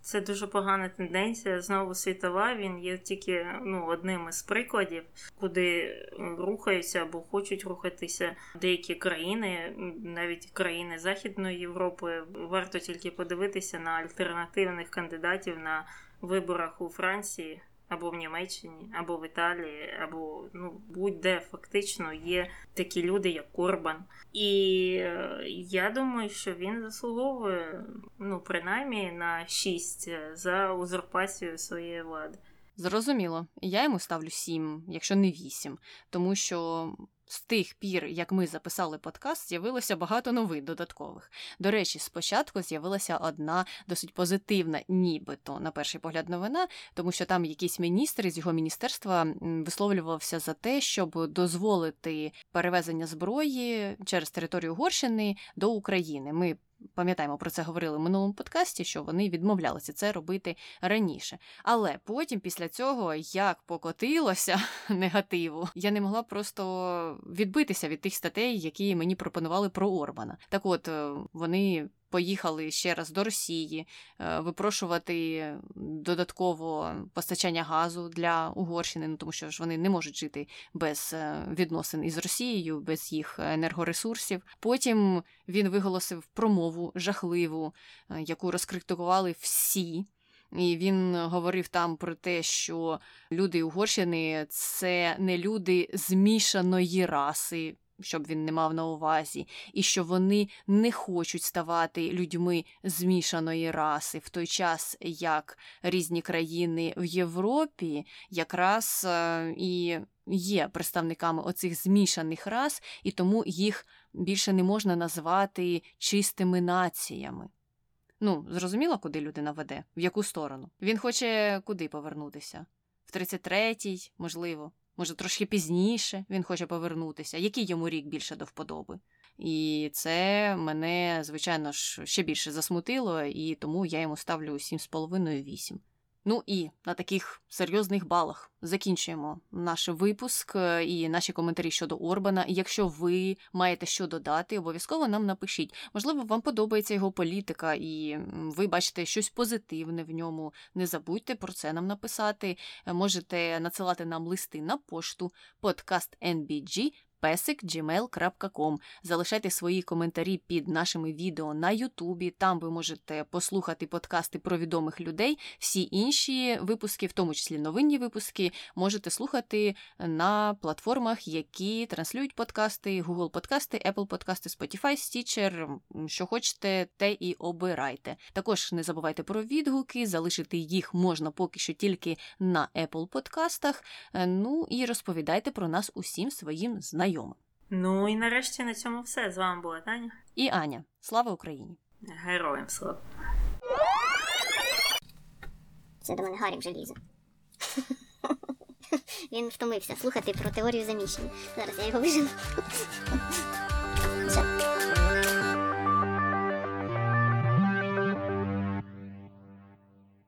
це дуже погана тенденція. Знову світова. Він є тільки ну, одним із прикладів, куди рухаються або хочуть рухатися деякі країни, навіть країни Західної Європи. Варто тільки подивитися на альтернативних кандидатів на виборах у Франції або в Німеччині, або в Італії, або ну будь-де фактично є такі люди, як Корбан. І е, я думаю, що він заслуговує ну принаймні на 6 за узурпацію своєї влади. Зрозуміло, я йому ставлю сім, якщо не вісім, тому що з тих пір, як ми записали подкаст, з'явилося багато новин додаткових. До речі, спочатку з'явилася одна досить позитивна, нібито на перший погляд, новина, тому що там якийсь міністр з його міністерства висловлювався за те, щоб дозволити перевезення зброї через територію Угорщини до України. Ми пам'ятаємо, про це говорили в минулому подкасті, що вони відмовлялися це робити раніше. Але потім, після цього, як покотилося негативу, я не могла просто відбитися від тих статей, які мені пропонували про Орбана. Так от е, вони поїхали ще раз до Росії е, випрошувати додатково постачання газу для Угорщини, ну тому що ж вони не можуть жити без е, відносин із Росією, без їх енергоресурсів. Потім він виголосив промову жахливу, е, яку розкритикували всі. І він говорив там про те, що люди Угорщини це не люди змішаної раси щоб він не мав на увазі, і що вони не хочуть ставати людьми змішаної раси, в той час як різні країни в Європі якраз е, і є представниками оцих змішаних рас, і тому їх більше не можна назвати чистими націями. Ну, зрозуміло, куди людина веде, в яку сторону. Він хоче куди повернутися? В 33-й, можливо. Може, трошки пізніше він хоче повернутися, який йому рік більше до вподоби. І це мене, звичайно ж, ще більше засмутило, і тому я йому ставлю 7,5-8. Ну і на таких серйозних балах закінчуємо наш випуск і наші коментарі щодо Орбана. Якщо ви маєте що додати, обов'язково нам напишіть. Можливо, вам подобається його політика, і ви бачите щось позитивне в ньому. Не забудьте про це нам написати. Е, можете надсилати нам листи на пошту подкаст.nbg pesik.gmail.com. Залишайте свої коментарі під нашими відео на Ютубі. Там ви можете послухати подкасти про відомих людей. Всі інші випуски, в тому числі новинні випуски, можете слухати на платформах, які транслюють подкасти: Google подкасти, Apple подкасти, Spotify, Stitcher, що хочете, те і обирайте. Також не забувайте про відгуки, залишити їх можна поки що тільки на Apple подкастах. Ну і розповідайте про нас усім своїм знайомим знайомим. Ну і нарешті на цьому все. З вами була Таня і Аня. Слава Україні! Героям слава! Це до мене Гарік вже лізе. Він втомився слухати про теорію заміщення. Зараз я його вижену.